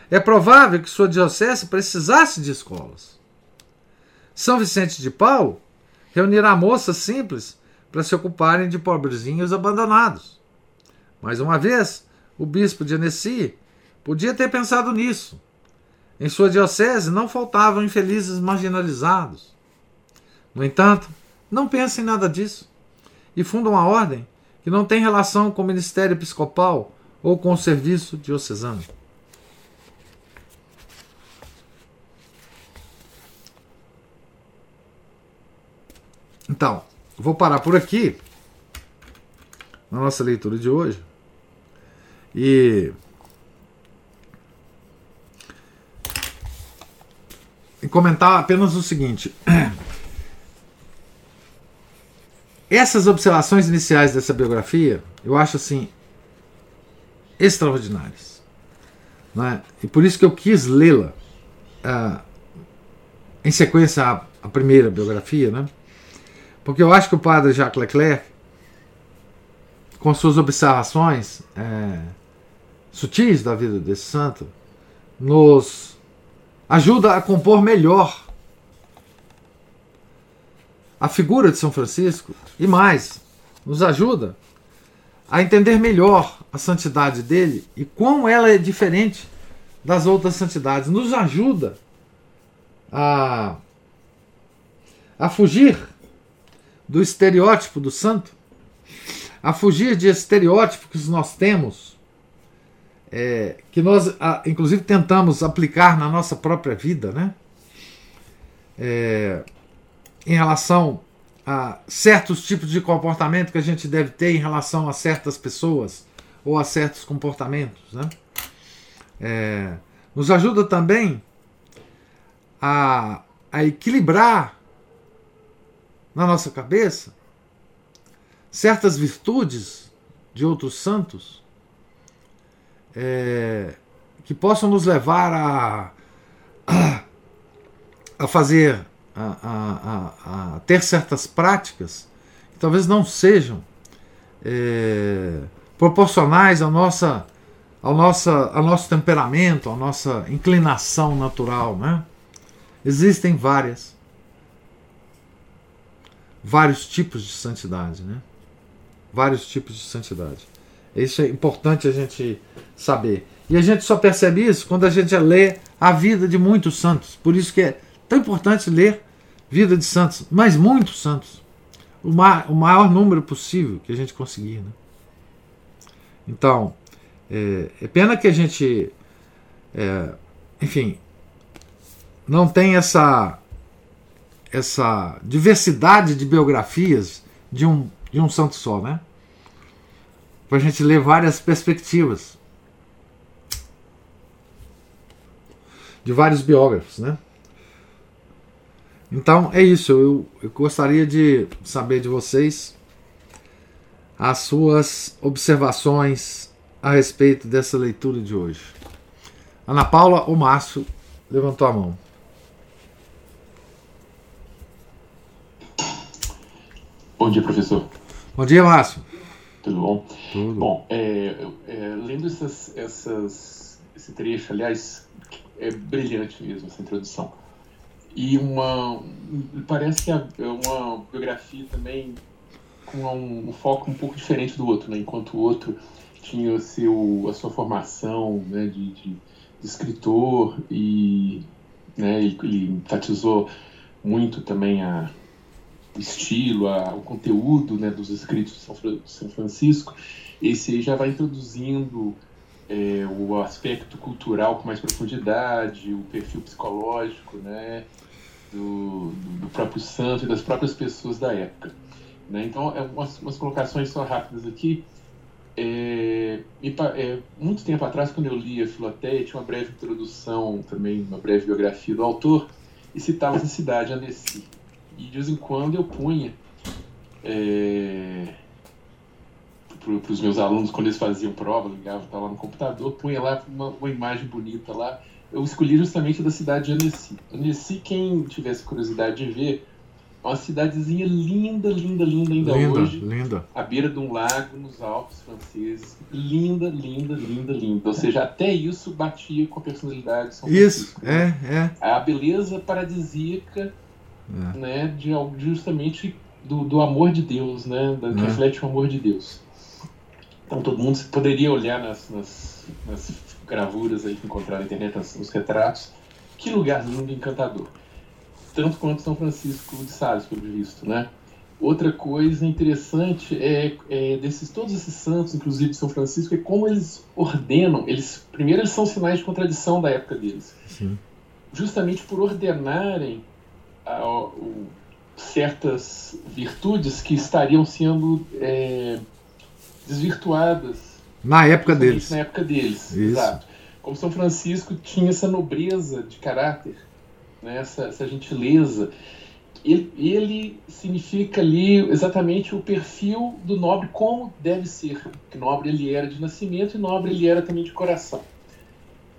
É provável que sua diocese precisasse de escolas. São Vicente de Paulo reunirá moças simples para se ocuparem de pobrezinhos abandonados. Mais uma vez, o bispo de Annecy podia ter pensado nisso. Em sua diocese não faltavam infelizes marginalizados. No entanto, não pensa em nada disso e funda uma ordem que não tem relação com o ministério episcopal ou com o serviço diocesano. Então, vou parar por aqui na nossa leitura de hoje e e comentar apenas o seguinte. Essas observações iniciais dessa biografia, eu acho assim extraordinárias. Né? E por isso que eu quis lê-la uh, em sequência à, à primeira biografia, né? Porque eu acho que o padre Jacques Leclerc, com suas observações é, sutis da vida desse santo, nos ajuda a compor melhor a figura de São Francisco e mais, nos ajuda a entender melhor a santidade dele e como ela é diferente das outras santidades. Nos ajuda a, a fugir do estereótipo do santo, a fugir de estereótipos que nós temos, é, que nós, a, inclusive, tentamos aplicar na nossa própria vida, né? É, em relação a certos tipos de comportamento que a gente deve ter em relação a certas pessoas ou a certos comportamentos, né? É, nos ajuda também a, a equilibrar na nossa cabeça certas virtudes de outros santos é, que possam nos levar a, a, a fazer, a, a, a, ter certas práticas que talvez não sejam é, proporcionais à nossa, ao, nossa, ao nosso temperamento, à nossa inclinação natural. Né? Existem várias vários tipos de santidade, né? Vários tipos de santidade. Isso é importante a gente saber. E a gente só percebe isso quando a gente lê a vida de muitos santos. Por isso que é tão importante ler vida de santos, mas muitos santos. O maior, o maior número possível que a gente conseguir. Né? Então, é, é, pena que a gente, é, enfim, não tem essa essa diversidade de biografias de um, de um santo só, né? Para a gente ler várias perspectivas de vários biógrafos, né? Então é isso. Eu, eu gostaria de saber de vocês as suas observações a respeito dessa leitura de hoje. Ana Paula ou Márcio levantou a mão. Bom dia, professor. Bom dia, Márcio. Tudo bom? Tudo. Bom, é, é, lendo essas, essas, esse trecho, aliás, é brilhante mesmo essa introdução. E uma. Parece que é uma biografia também com um, um, foco um pouco diferente do outro, né? Enquanto o outro tinha o seu, a sua formação né, de, de, de escritor e né, ele, ele enfatizou muito também a, o estilo, a, o conteúdo né, dos escritos de São, São Francisco. Esse aí já vai introduzindo é, o aspecto cultural com mais profundidade, o perfil psicológico né, do, do, próprio santo e das próprias pessoas da época. Né? Então, é umas, umas, colocações só rápidas aqui. É, é, muito tempo atrás, quando eu li a Filoteia, tinha uma breve introdução, também uma breve biografia do autor, e citava essa cidade, Annecy. E de vez em quando eu punha é, para os meus alunos, quando eles faziam prova, ligava, estava lá no computador, punha lá uma, uma, imagem bonita lá. Eu escolhi justamente da cidade de Annecy. Annecy, quem tivesse curiosidade de ver, é uma cidadezinha linda, linda, linda ainda linda, hoje. Linda. À beira de um lago nos Alpes franceses. Linda, linda, linda, linda. Ou seja, até isso batia com a personalidade de São Isso, Francisco, né? é, é. A beleza paradisíaca, é. né, de justamente do, do amor de Deus, né, da, que É. reflete o amor de Deus. Então todo mundo poderia olhar nas, nas, nas gravuras aí que encontraram na internet, nos, nos retratos. Que lugar lindo e encantador. Tanto quanto São Francisco de Sales, pelo visto, né? Outra coisa interessante é, é, desses todos esses santos, inclusive de São Francisco, é como eles ordenam. Eles primeiro eles são sinais de contradição da época deles, Sim. justamente por ordenarem a- o- certas virtudes que estariam sendo é, desvirtuadas Na época deles. na época deles. Isso. Exato. Como São Francisco tinha essa nobreza de caráter, né, essa, essa gentileza. Ele, ele significa ali exatamente o perfil do nobre como deve ser. Que nobre ele era de nascimento e nobre ele era também de coração.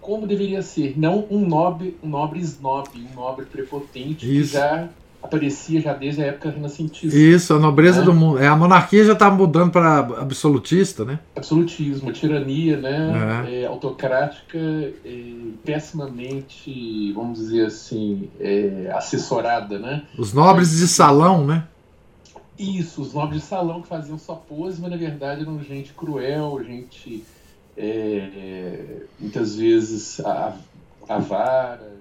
Como deveria ser, não um nobre, um nobre snob, um nobre prepotente Isso. que já aparecia já desde a época renascentista. Isso, a nobreza É. do mundo. É, a monarquia já está mudando para absolutista, né? absolutismo, tirania, né, é, autocrática, é, pessimamente, vamos dizer assim, é, assessorada, né? Os nobres de salão, né? Isso, os nobres de salão que faziam só pose, mas na verdade eram gente cruel, gente é, é, muitas vezes avara,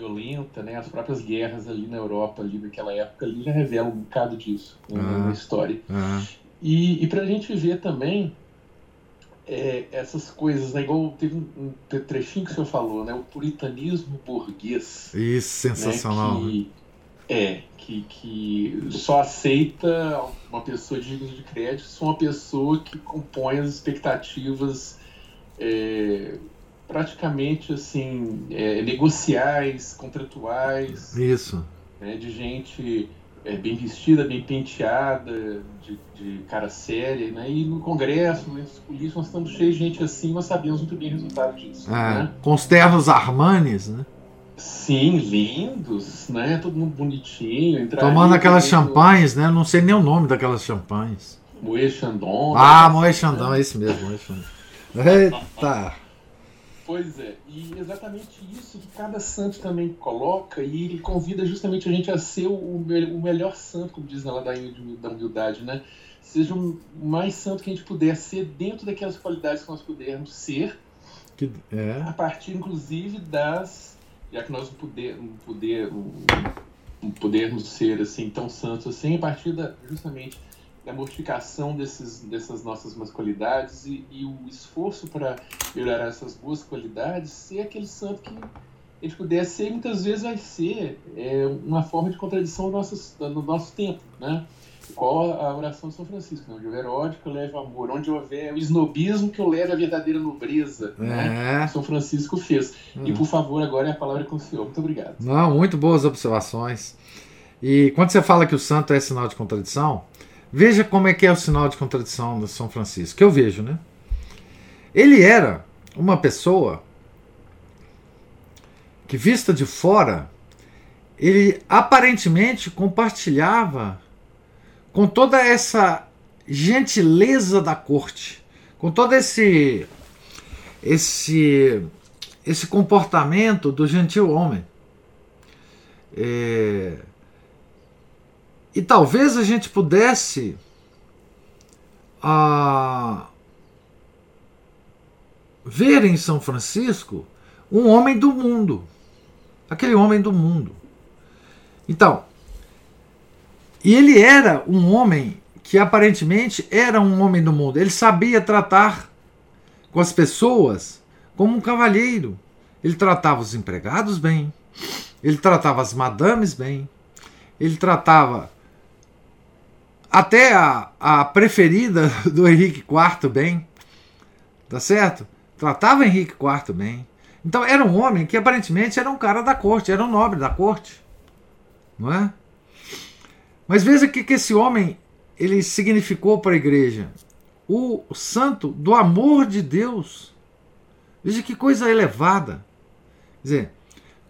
violenta, né? As próprias guerras ali na Europa, ali naquela época, ali já revelam um bocado disso né, Ah. na história. Ah, E, e para a gente ver também é, essas coisas, né? Igual teve um, um trechinho que o senhor falou, né? O puritanismo burguês. isso, né, sensacional. né? que, é, que, que só aceita uma pessoa digna de crédito se uma pessoa que compõe as expectativas é, praticamente assim é, negociais, contratuais, Isso. né, de gente é, bem vestida, bem penteada, de, de cara séria, né? E no Congresso, nos políticos, nós estamos cheios de gente assim, nós sabemos muito bem o resultado disso. Ah, Né? Com os ternos Armanes, né? Sim, lindos, né? Todo mundo bonitinho. Tomando aquelas champanhes, né? Não sei nem o nome daquelas champanhes. Moët Chandon. Ah, né? Moé Chandon, é esse mesmo, Moé Chandon. Eita! Pois é, e exatamente isso que cada santo também coloca, e ele convida justamente a gente a ser o, o melhor santo, como diz na ladainha da humildade, né? Seja o mais santo que a gente puder ser dentro daquelas qualidades que nós pudermos ser, Que, é. a partir inclusive das. Já que nós não, puder, não, poder, não, não podermos ser assim tão santos assim, a partir da, justamente da mortificação desses, dessas nossas más qualidades e, e o esforço para melhorar essas boas qualidades, ser aquele santo que a gente puder ser, e muitas vezes vai ser é, uma forma de contradição do nosso, do nosso tempo, né? Qual a oração de São Francisco? né? Onde houver ódio, que eu leve amor. Onde houver o snobismo, que eu leve a verdadeira nobreza. Né? É. São Francisco fez. E Hum. por favor, agora é a palavra com o senhor. Muito obrigado. Não, muito boas observações. E quando você fala que o santo é sinal de contradição, Veja como é que é o sinal de contradição de São Francisco, que eu vejo, né? Ele era uma pessoa que, vista de fora, ele aparentemente compartilhava com toda essa gentileza da corte, com todo esse esse esse comportamento do gentil homem. É, e talvez a gente pudesse ah, ver em São Francisco um homem do mundo, aquele homem do mundo. Então, e ele era um homem que aparentemente era um homem do mundo. Ele sabia tratar com as pessoas como um cavalheiro. Ele tratava os empregados bem, ele tratava as madames bem, ele tratava até a, a preferida do Henrique IV bem, tá certo? Tratava Henrique IV bem. Então era um homem que aparentemente era um cara da corte, era um nobre da corte não é? Mas veja o que, que esse homem ele significou para a igreja. O santo do amor de Deus. Veja que coisa elevada. Quer dizer,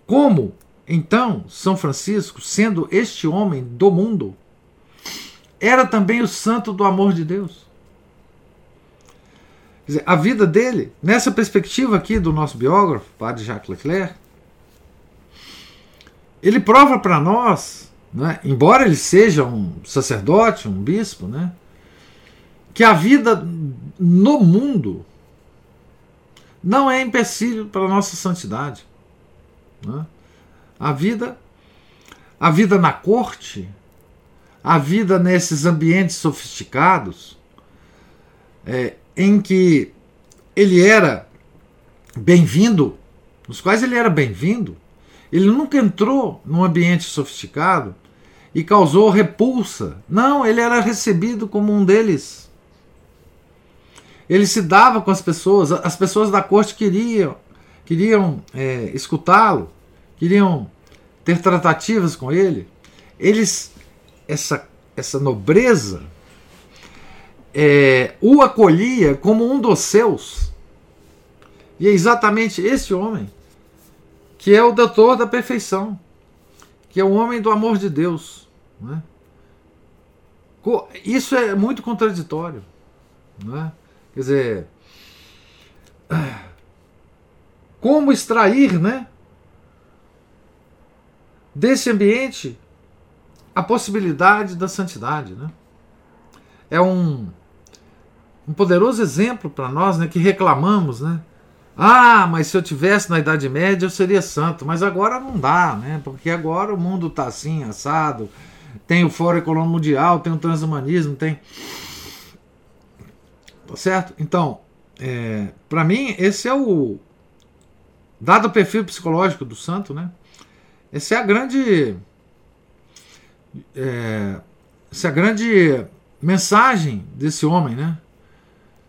como então São Francisco, sendo este homem do mundo, era também o santo do amor de Deus? Dizer, a vida dele, nessa perspectiva aqui do nosso biógrafo, Padre Jacques Leclerc, ele prova para nós, né, embora ele seja um sacerdote, um bispo, né, que a vida no mundo não é empecilho para a nossa santidade. Né? A vida, a vida na corte, a vida nesses ambientes sofisticados, é, em que ele era bem-vindo, nos quais ele era bem-vindo, ele nunca entrou num ambiente sofisticado e causou repulsa. Não, ele era recebido como um deles. Ele se dava com as pessoas, as pessoas da corte queriam, queriam é, escutá-lo, queriam ter tratativas com ele. Eles, essa, essa nobreza, é, o acolhia como um dos seus. E é exatamente esse homem que é o doutor da perfeição, que é o homem do amor de Deus. Né? Isso é muito contraditório. Né? Quer dizer, como extrair né, desse ambiente a possibilidade da santidade? Né? É um, um poderoso exemplo para nós né, que reclamamos né, ah, mas se eu tivesse na Idade Média eu seria santo. Mas agora não dá, né? Porque agora o mundo está assim, assado. Tem o Fórum Econômico Mundial, tem o transhumanismo, tem. Tá certo? Então, é, para mim, esse é o. Dado o perfil psicológico do santo, né? Essa é a grande. É, essa é a grande mensagem desse homem, né?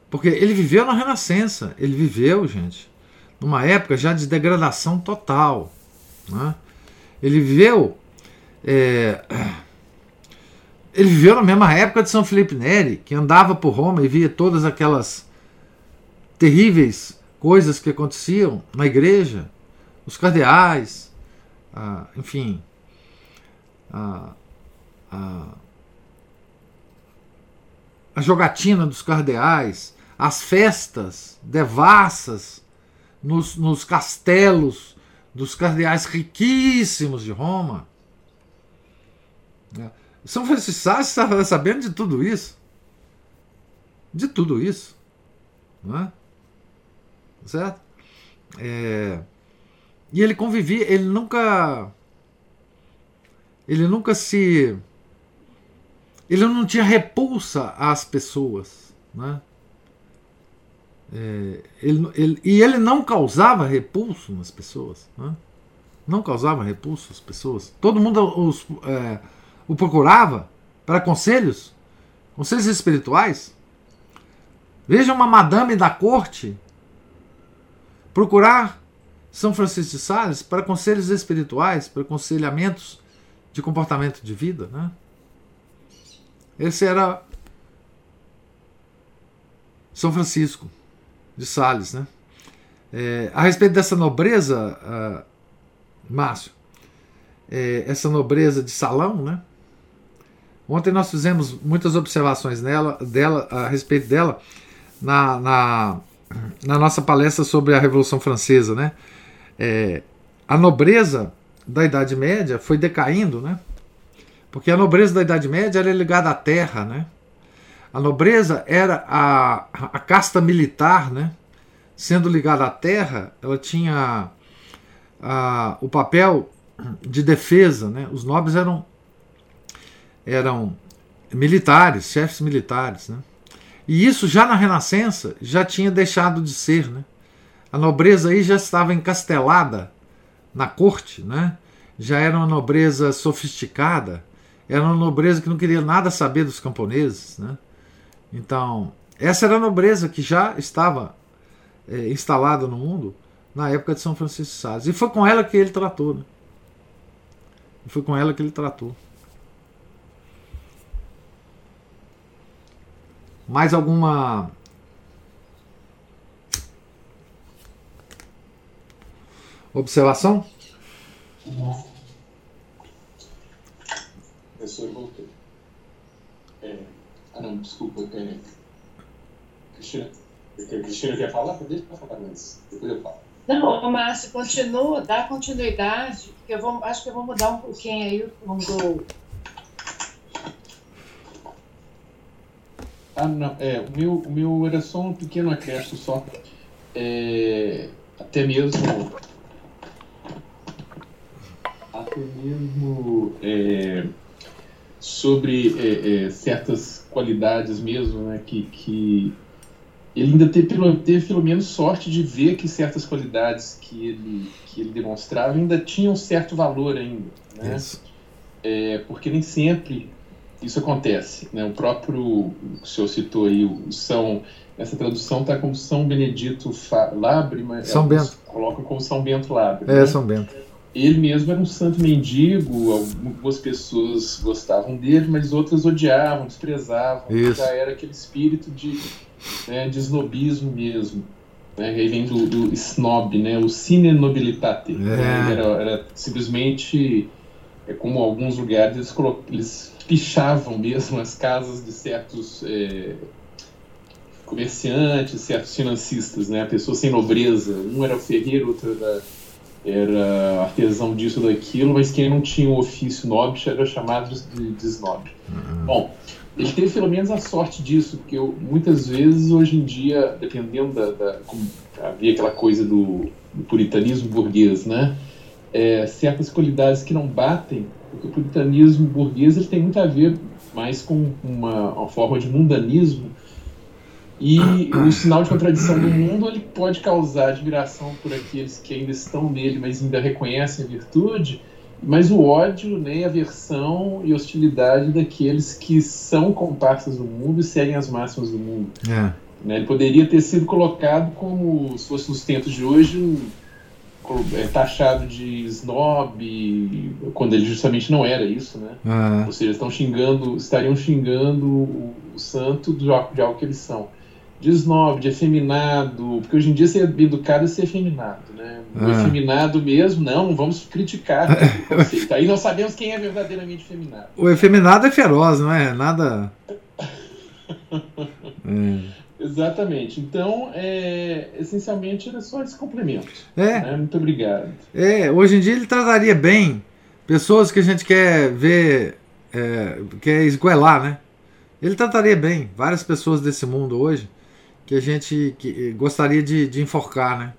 Porque ele viveu na Renascença, ele viveu, gente, numa época já de degradação total. Né? Ele viveu. É, ele viveu na mesma época de São Felipe Neri, que andava por Roma e via todas aquelas terríveis coisas que aconteciam na igreja, os cardeais, ah, enfim, a, a, a jogatina dos cardeais, as festas devassas nos, nos castelos dos cardeais riquíssimos de Roma. Né? São Francisco Sales estava sabendo de tudo isso. De tudo isso. Não é? Certo? É, e ele convivia, ele nunca. Ele nunca se. Ele não tinha repulsa às pessoas. Né? É, ele, ele, e ele não causava repulso nas pessoas. Né? Não causava repulso às pessoas. Todo mundo os, é, o procurava para conselhos, conselhos espirituais. Veja uma madame da corte procurar São Francisco de Sales para conselhos espirituais, para aconselhamentos de comportamento de vida. Né? Esse era São Francisco de Sales, né? É, a respeito dessa nobreza, uh, Márcio, é, essa nobreza de salão, né? Ontem nós fizemos muitas observações nela, dela, a respeito dela na, na, na nossa palestra sobre a Revolução Francesa, né? É, a nobreza da Idade Média foi decaindo, né? Porque a nobreza da Idade Média era ligada à terra, né? A nobreza era a, a casta militar, né? Sendo ligada à terra, ela tinha a, o papel de defesa, né? Os nobres eram eram militares, chefes militares, né? E isso já na Renascença já tinha deixado de ser, né? A nobreza aí já estava encastelada na corte, né? Já era uma nobreza sofisticada, era uma nobreza que não queria nada saber dos camponeses, né? Então, essa era a nobreza que já estava é, instalada no mundo na época de São Francisco de Sales. E foi com ela que ele tratou, né? Foi com ela que ele tratou. Mais alguma observação? Não. Professor, voltou. É... Ah, não, desculpa. É... Cristina, Cristina quer falar? Deixa eu falar antes. Depois eu falo. Não, Márcio, continua, dá continuidade, porque eu vou, acho que eu vou mudar um pouquinho aí o tom do. Ah, não, é, o meu, o meu era só um pequeno acréscimo só. É, até mesmo. Até mesmo. É, sobre é, é, certas qualidades mesmo, né, que, que ele ainda teve, teve pelo menos sorte de ver que certas qualidades que ele, que ele demonstrava ainda tinham certo valor ainda, né? É, porque nem sempre isso acontece, né? O próprio, o senhor citou aí, o São, essa tradução está como São Benedito Labre, mas São Bento. colocam como São Bento Labre. É, né? São Bento. Ele mesmo era um santo mendigo, algumas pessoas gostavam dele, mas outras odiavam, desprezavam. Isso. Já era aquele espírito de, né, de snobismo mesmo. Né, aí vem do, do snob, né, o sine nobilitate. É. Era, era simplesmente, é como alguns lugares, eles, eles pichavam mesmo as casas de certos é, comerciantes, certos financistas, né, pessoas sem nobreza. Um era o ferreiro, outro era era artesão disso daquilo, mas quem não tinha o ofício nobre era chamado de, de snob. Bom, ele teve pelo menos a sorte disso, porque eu, muitas vezes hoje em dia, dependendo da. da como havia aquela coisa do, do puritanismo burguês, né? É, certas qualidades que não batem, porque o puritanismo burguês ele tem muito a ver mais com uma, uma forma de mundanismo e o sinal de contradição do mundo ele pode causar admiração por aqueles que ainda estão nele, mas ainda reconhecem a virtude, mas o ódio, né, aversão e hostilidade daqueles que são comparsas do mundo e seguem as máximas do mundo. É. Né? Ele poderia ter sido colocado como, se fosse nos tempos de hoje, é, taxado de snob, quando ele justamente não era isso, né? É. Ou seja, estão xingando, estariam xingando o, santo de algo que eles são. De snob, de efeminado, porque hoje em dia ser educado é ser efeminado, né? O Ah. efeminado mesmo, não, não vamos criticar o conceito. Aí nós sabemos quem é verdadeiramente efeminado. O efeminado é feroz, não é? Nada. É. Exatamente. Então, é, essencialmente, era só esse complemento. É, né? Muito obrigado. é, hoje em dia ele trataria bem pessoas que a gente quer ver, é, quer esguelar, né? Ele trataria bem várias pessoas desse mundo hoje que a gente que, gostaria de, de enforcar, né?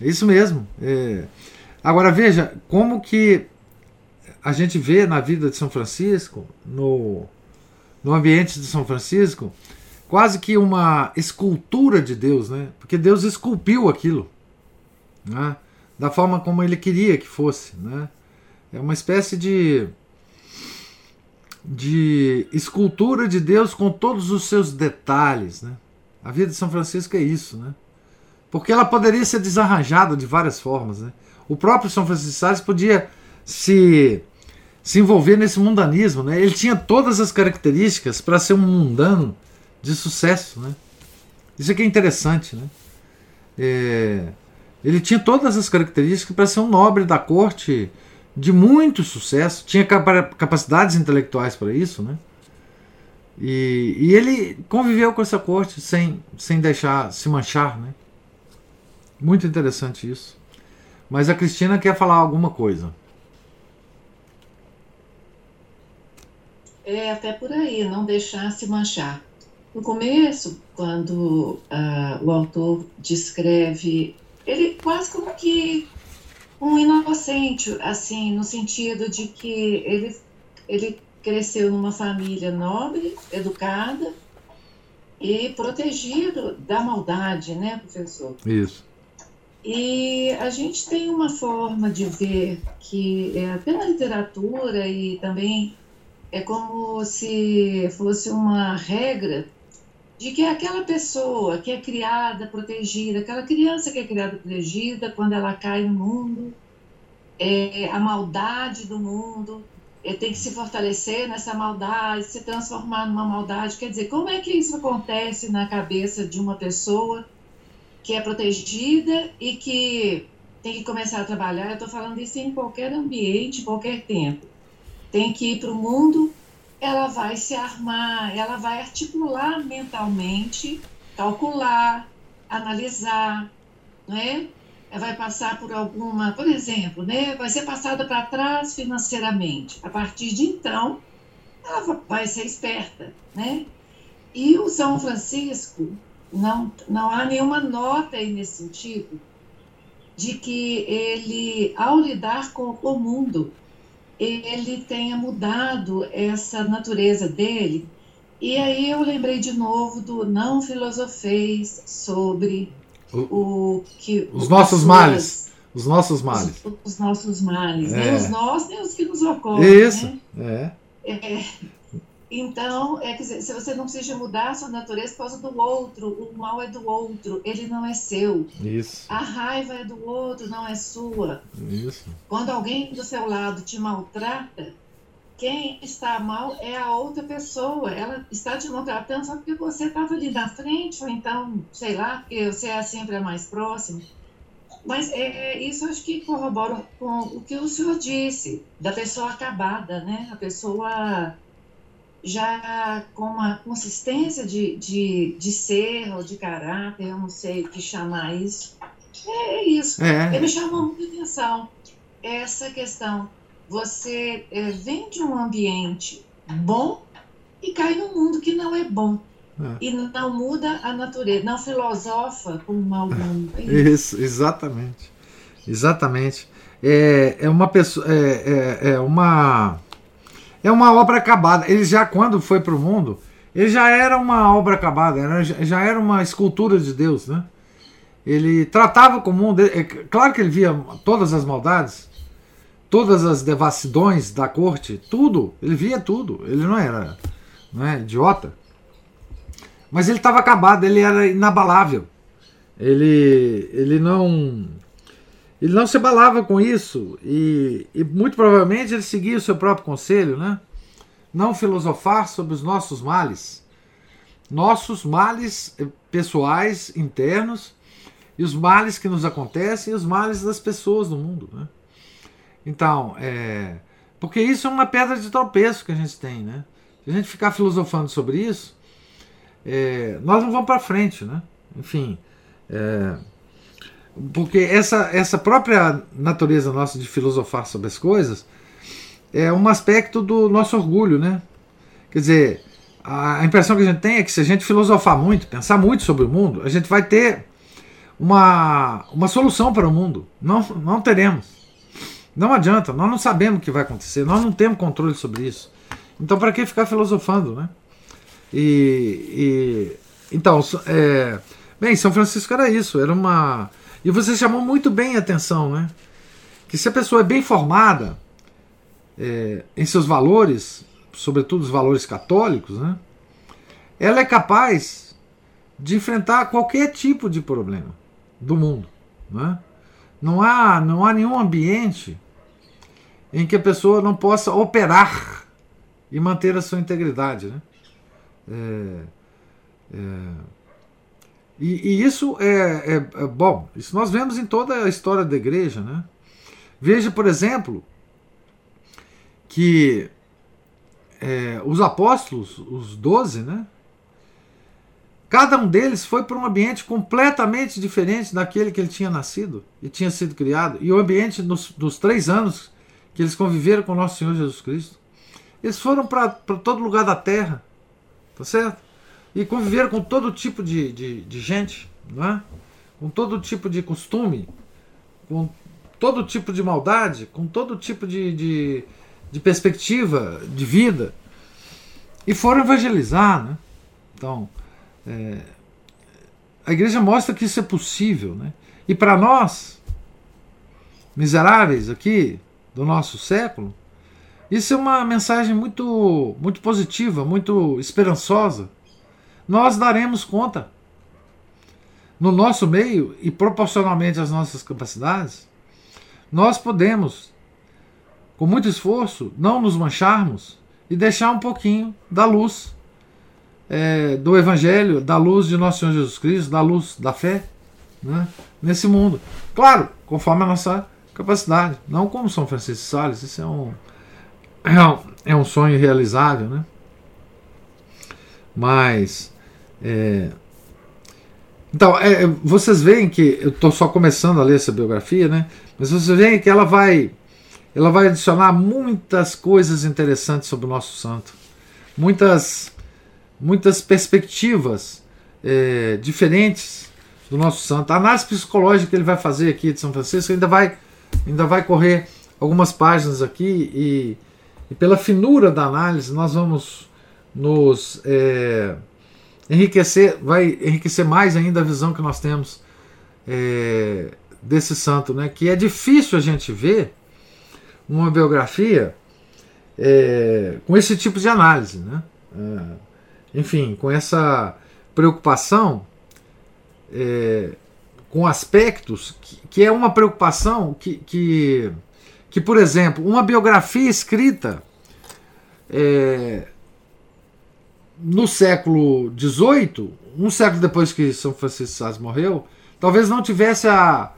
É isso mesmo. é. Agora veja como que a gente vê na vida de São Francisco, no, no ambiente de São Francisco, quase que uma escultura de Deus, né? Porque Deus esculpiu aquilo, né? Da forma como ele queria que fosse, né? É uma espécie de de escultura de Deus com todos os seus detalhes, né? A vida de São Francisco é isso, né? Porque ela poderia ser desarranjada de várias formas, né? O próprio São Francisco de Sales podia se se envolver nesse mundanismo. Né? Ele tinha todas as características para ser um mundano de sucesso. Né? Isso aqui é interessante. Né? É, ele tinha todas as características para ser um nobre da corte de muito sucesso, tinha capacidades intelectuais para isso, né? E, e, ele conviveu com essa corte sem, sem deixar se manchar, né? Muito interessante isso. Mas a Cristina quer falar alguma coisa. É até por aí, não deixar se manchar. No começo, quando uh, o autor descreve, ele quase como que um inocente, assim, no sentido de que ele, ele cresceu numa família nobre, educada e protegido da maldade, né, professor? Isso. E a gente tem uma forma de ver que, é, pela literatura e também é como se fosse uma regra de que aquela pessoa que é criada, protegida, aquela criança que é criada, protegida, quando ela cai no mundo, é, a maldade do mundo, tem que se fortalecer nessa maldade, se transformar numa maldade. Quer dizer, como é que isso acontece na cabeça de uma pessoa que é protegida e que tem que começar a trabalhar? Eu estou falando isso em qualquer ambiente, qualquer tempo. Tem que ir para o mundo, ela vai se armar, ela vai articular mentalmente, calcular, analisar, não é? Vai passar por alguma, por exemplo, né, vai ser passada para trás financeiramente. A partir de então, ela vai ser esperta, né? E o São Francisco, não, não há nenhuma nota aí nesse sentido, de que ele, ao lidar com o mundo, ele tenha mudado essa natureza dele. E aí eu lembrei de novo do não filosofeis sobre o, que os nossos pessoas, males. Os nossos males. Os, os nossos males. É. Nem os nossos, nem os que nos ocorrem. Isso. Né? É. é. Então, é, quer dizer, se você não precisa mudar a sua natureza por causa do outro, o mal é do outro, ele não é seu. Isso. A raiva é do outro, não é sua. Isso. Quando alguém do seu lado te maltrata, quem está mal é a outra pessoa. Ela está te maltratando só porque você estava ali na frente, ou então, sei lá, porque você é sempre a mais próxima. Mas é, é, isso acho que corrobora com o que o senhor disse, da pessoa acabada, né? A pessoa já com uma consistência de, de, de ser ou de caráter, eu não sei o que chamar isso. É, é isso. É. Me chamou muita atenção essa questão você é, vem de um ambiente bom e cai num mundo que não é bom. É. E não muda a natureza, não filosofa com o mau mundo. É isso. isso, exatamente. Exatamente. É, é uma pessoa. É, é, é, uma. É uma obra acabada. Ele já, quando foi para o mundo, ele já era uma obra acabada, era, já era uma escultura de Deus, né? Ele tratava com o mundo. É, claro que ele via todas as maldades, todas as devassidões da corte, tudo, ele via tudo, ele não era não é, idiota. Mas ele estava acabado, ele era inabalável. Ele, ele não ele não se abalava com isso e, e muito provavelmente ele seguia o seu próprio conselho, né? Não filosofar sobre os nossos males, nossos males pessoais internos e os males que nos acontecem e os males das pessoas no mundo, né? Então, é, porque isso é uma pedra de tropeço que a gente tem, né? Se a gente ficar filosofando sobre isso, é, nós não vamos para frente, né? Enfim, é, porque essa, essa própria natureza nossa de filosofar sobre as coisas é um aspecto do nosso orgulho, né? Quer dizer, a impressão que a gente tem é que se a gente filosofar muito, pensar muito sobre o mundo, a gente vai ter uma, uma solução para o mundo. Não, não teremos. Não adianta, nós não sabemos o que vai acontecer, nós não temos controle sobre isso. Então, para que ficar filosofando, né? E, e então, é, bem, São Francisco era isso, era uma. E você chamou muito bem a atenção, né? Que se a pessoa é bem formada é, em seus valores, sobretudo os valores católicos, né? Ela é capaz de enfrentar qualquer tipo de problema do mundo, né? Não há, não há nenhum ambiente em que a pessoa não possa operar e manter a sua integridade. Né? É, é, e, e, isso é, é, é, bom, isso nós vemos em toda a história da igreja. Né? Veja, por exemplo, que é, os apóstolos, os doze, né? Cada um deles foi para um ambiente completamente diferente daquele que ele tinha nascido e tinha sido criado. E o ambiente dos três anos que eles conviveram com o nosso Senhor Jesus Cristo. Eles foram para todo lugar da terra, tá certo? E conviveram com todo tipo de, de, de gente, não é? com todo tipo de costume, com todo tipo de maldade, com todo tipo de, de, de perspectiva de vida. E foram evangelizar. Né? Então, é, a igreja mostra que isso é possível. Né? E para nós, miseráveis aqui do nosso século, isso é uma mensagem muito, muito positiva, muito esperançosa. Nós daremos conta. No nosso meio e proporcionalmente às nossas capacidades, nós podemos, com muito esforço, não nos mancharmos e deixar um pouquinho da luz é, do Evangelho, da luz de nosso Senhor Jesus Cristo, da luz da fé né, nesse mundo. Claro, conforme a nossa capacidade, não como São Francisco de Sales, isso é um, é um, é um sonho realizável, né? Mas. É, então, é, vocês veem que eu estou só começando a ler essa biografia, né? Mas vocês veem que ela vai, ela vai adicionar muitas coisas interessantes sobre o nosso santo, muitas muitas perspectivas é, diferentes do nosso santo. A análise psicológica que ele vai fazer aqui de São Francisco ainda vai, ainda vai correr algumas páginas aqui e, e pela finura da análise nós vamos nos é, enriquecer, vai enriquecer mais ainda a visão que nós temos é, desse santo, né? Que é difícil a gente ver uma biografia é, com esse tipo de análise, né? É, enfim, com essa preocupação é, com aspectos que, que, é uma preocupação que, que, que, por exemplo, uma biografia escrita é, no século XVIII, um século depois que São Francisco de morreu, talvez não tivesse a,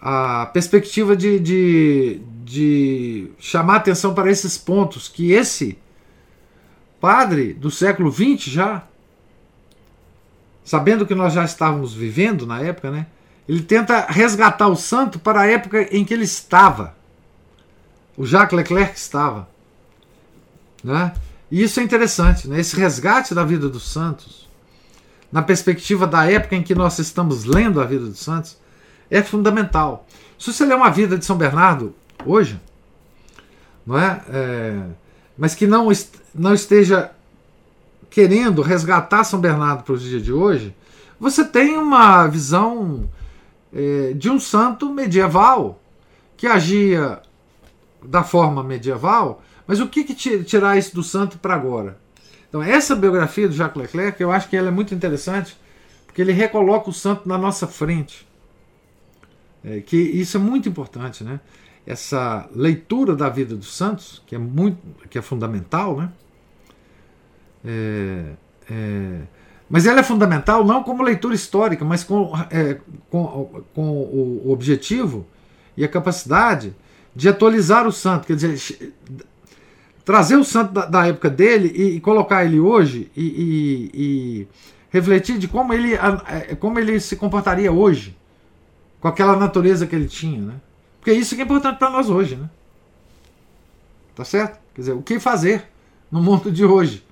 a perspectiva de, de, de chamar atenção para esses pontos que esse padre do século XX já, sabendo que nós já estávamos vivendo na época, né? Ele tenta resgatar o santo para a época em que ele estava. O Jacques Leclerc estava. Né? E isso é interessante, né? esse resgate da vida dos santos, na perspectiva da época em que nós estamos lendo a vida dos santos, é fundamental. Se você ler uma vida de São Bernardo hoje, não é? é mas que não, não esteja querendo resgatar São Bernardo para os dias de hoje, você tem uma visão é, de um santo medieval que agia da forma medieval, mas o que, que tirar isso do santo para agora? Então, essa biografia do Jacques Leclerc, eu acho que ela é muito interessante, porque ele recoloca o santo na nossa frente. É, que isso é muito importante, né? essa leitura da vida dos santos, que é muito, que é fundamental, né? É, é, mas ela é fundamental não como leitura histórica, mas com, é, com, com o objetivo e a capacidade de atualizar o santo, quer dizer, trazer o santo da, da época dele e, e, colocar ele hoje e, e, e, refletir de como ele, é, como ele se comportaria hoje, com aquela natureza que ele tinha, né? Porque isso que é importante para nós hoje, né? Tá certo? Quer dizer, o que fazer no mundo de hoje?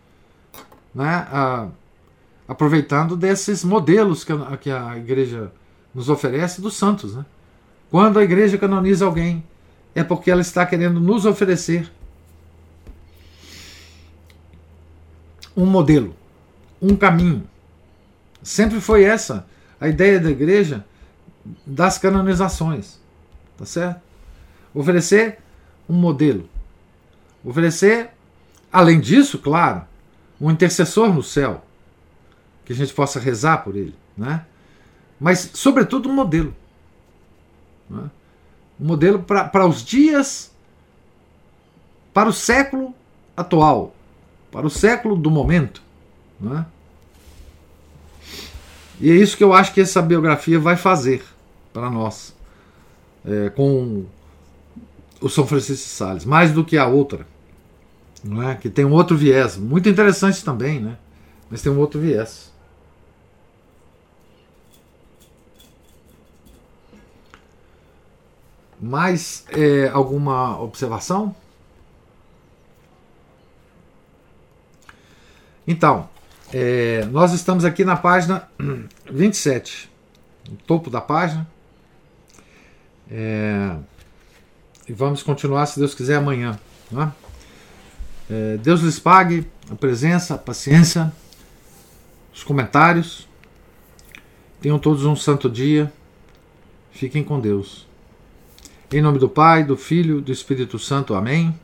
Né? Ah, aproveitando desses modelos que a, que a igreja nos oferece dos santos. Né? Quando a igreja canoniza alguém, é porque ela está querendo nos oferecer um modelo, um caminho. Sempre foi essa a ideia da igreja das canonizações. Tá certo? Oferecer um modelo. Oferecer, além disso, claro, um intercessor no céu, que a gente possa rezar por ele, né? Mas, sobretudo, um modelo. Né? Um modelo para os dias para o século atual, para o século do momento. Né? E é isso que eu acho que essa biografia vai fazer para nós, é, com o São Francisco de Sales, mais do que a outra, não é? que tem um outro viés, muito interessante também, né? mas tem um outro viés. Mais é, alguma observação? Então, é, nós estamos aqui na página 27, no topo da página. É, e vamos continuar, se Deus quiser, amanhã. Né? É, Deus lhes pague a presença, a paciência, os comentários. Tenham todos um santo dia. Fiquem com Deus. Em nome do Pai, do Filho do Espírito Santo. Amém.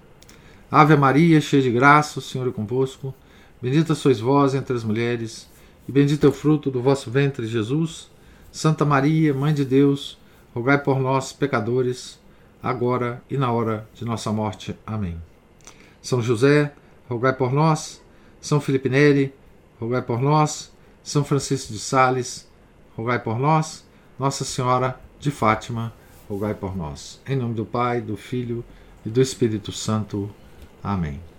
Ave Maria, cheia de graça, o Senhor é convosco. Bendita sois vós entre as mulheres, e bendito é o fruto do vosso ventre, Jesus. Santa Maria, Mãe de Deus, rogai por nós, pecadores, agora e na hora de nossa morte. Amém. São José, rogai por nós. São Felipe Neri, rogai por nós. São Francisco de Sales, rogai por nós. Nossa Senhora de Fátima, rogai por nós. Em nome do Pai, do Filho e do Espírito Santo. Amém.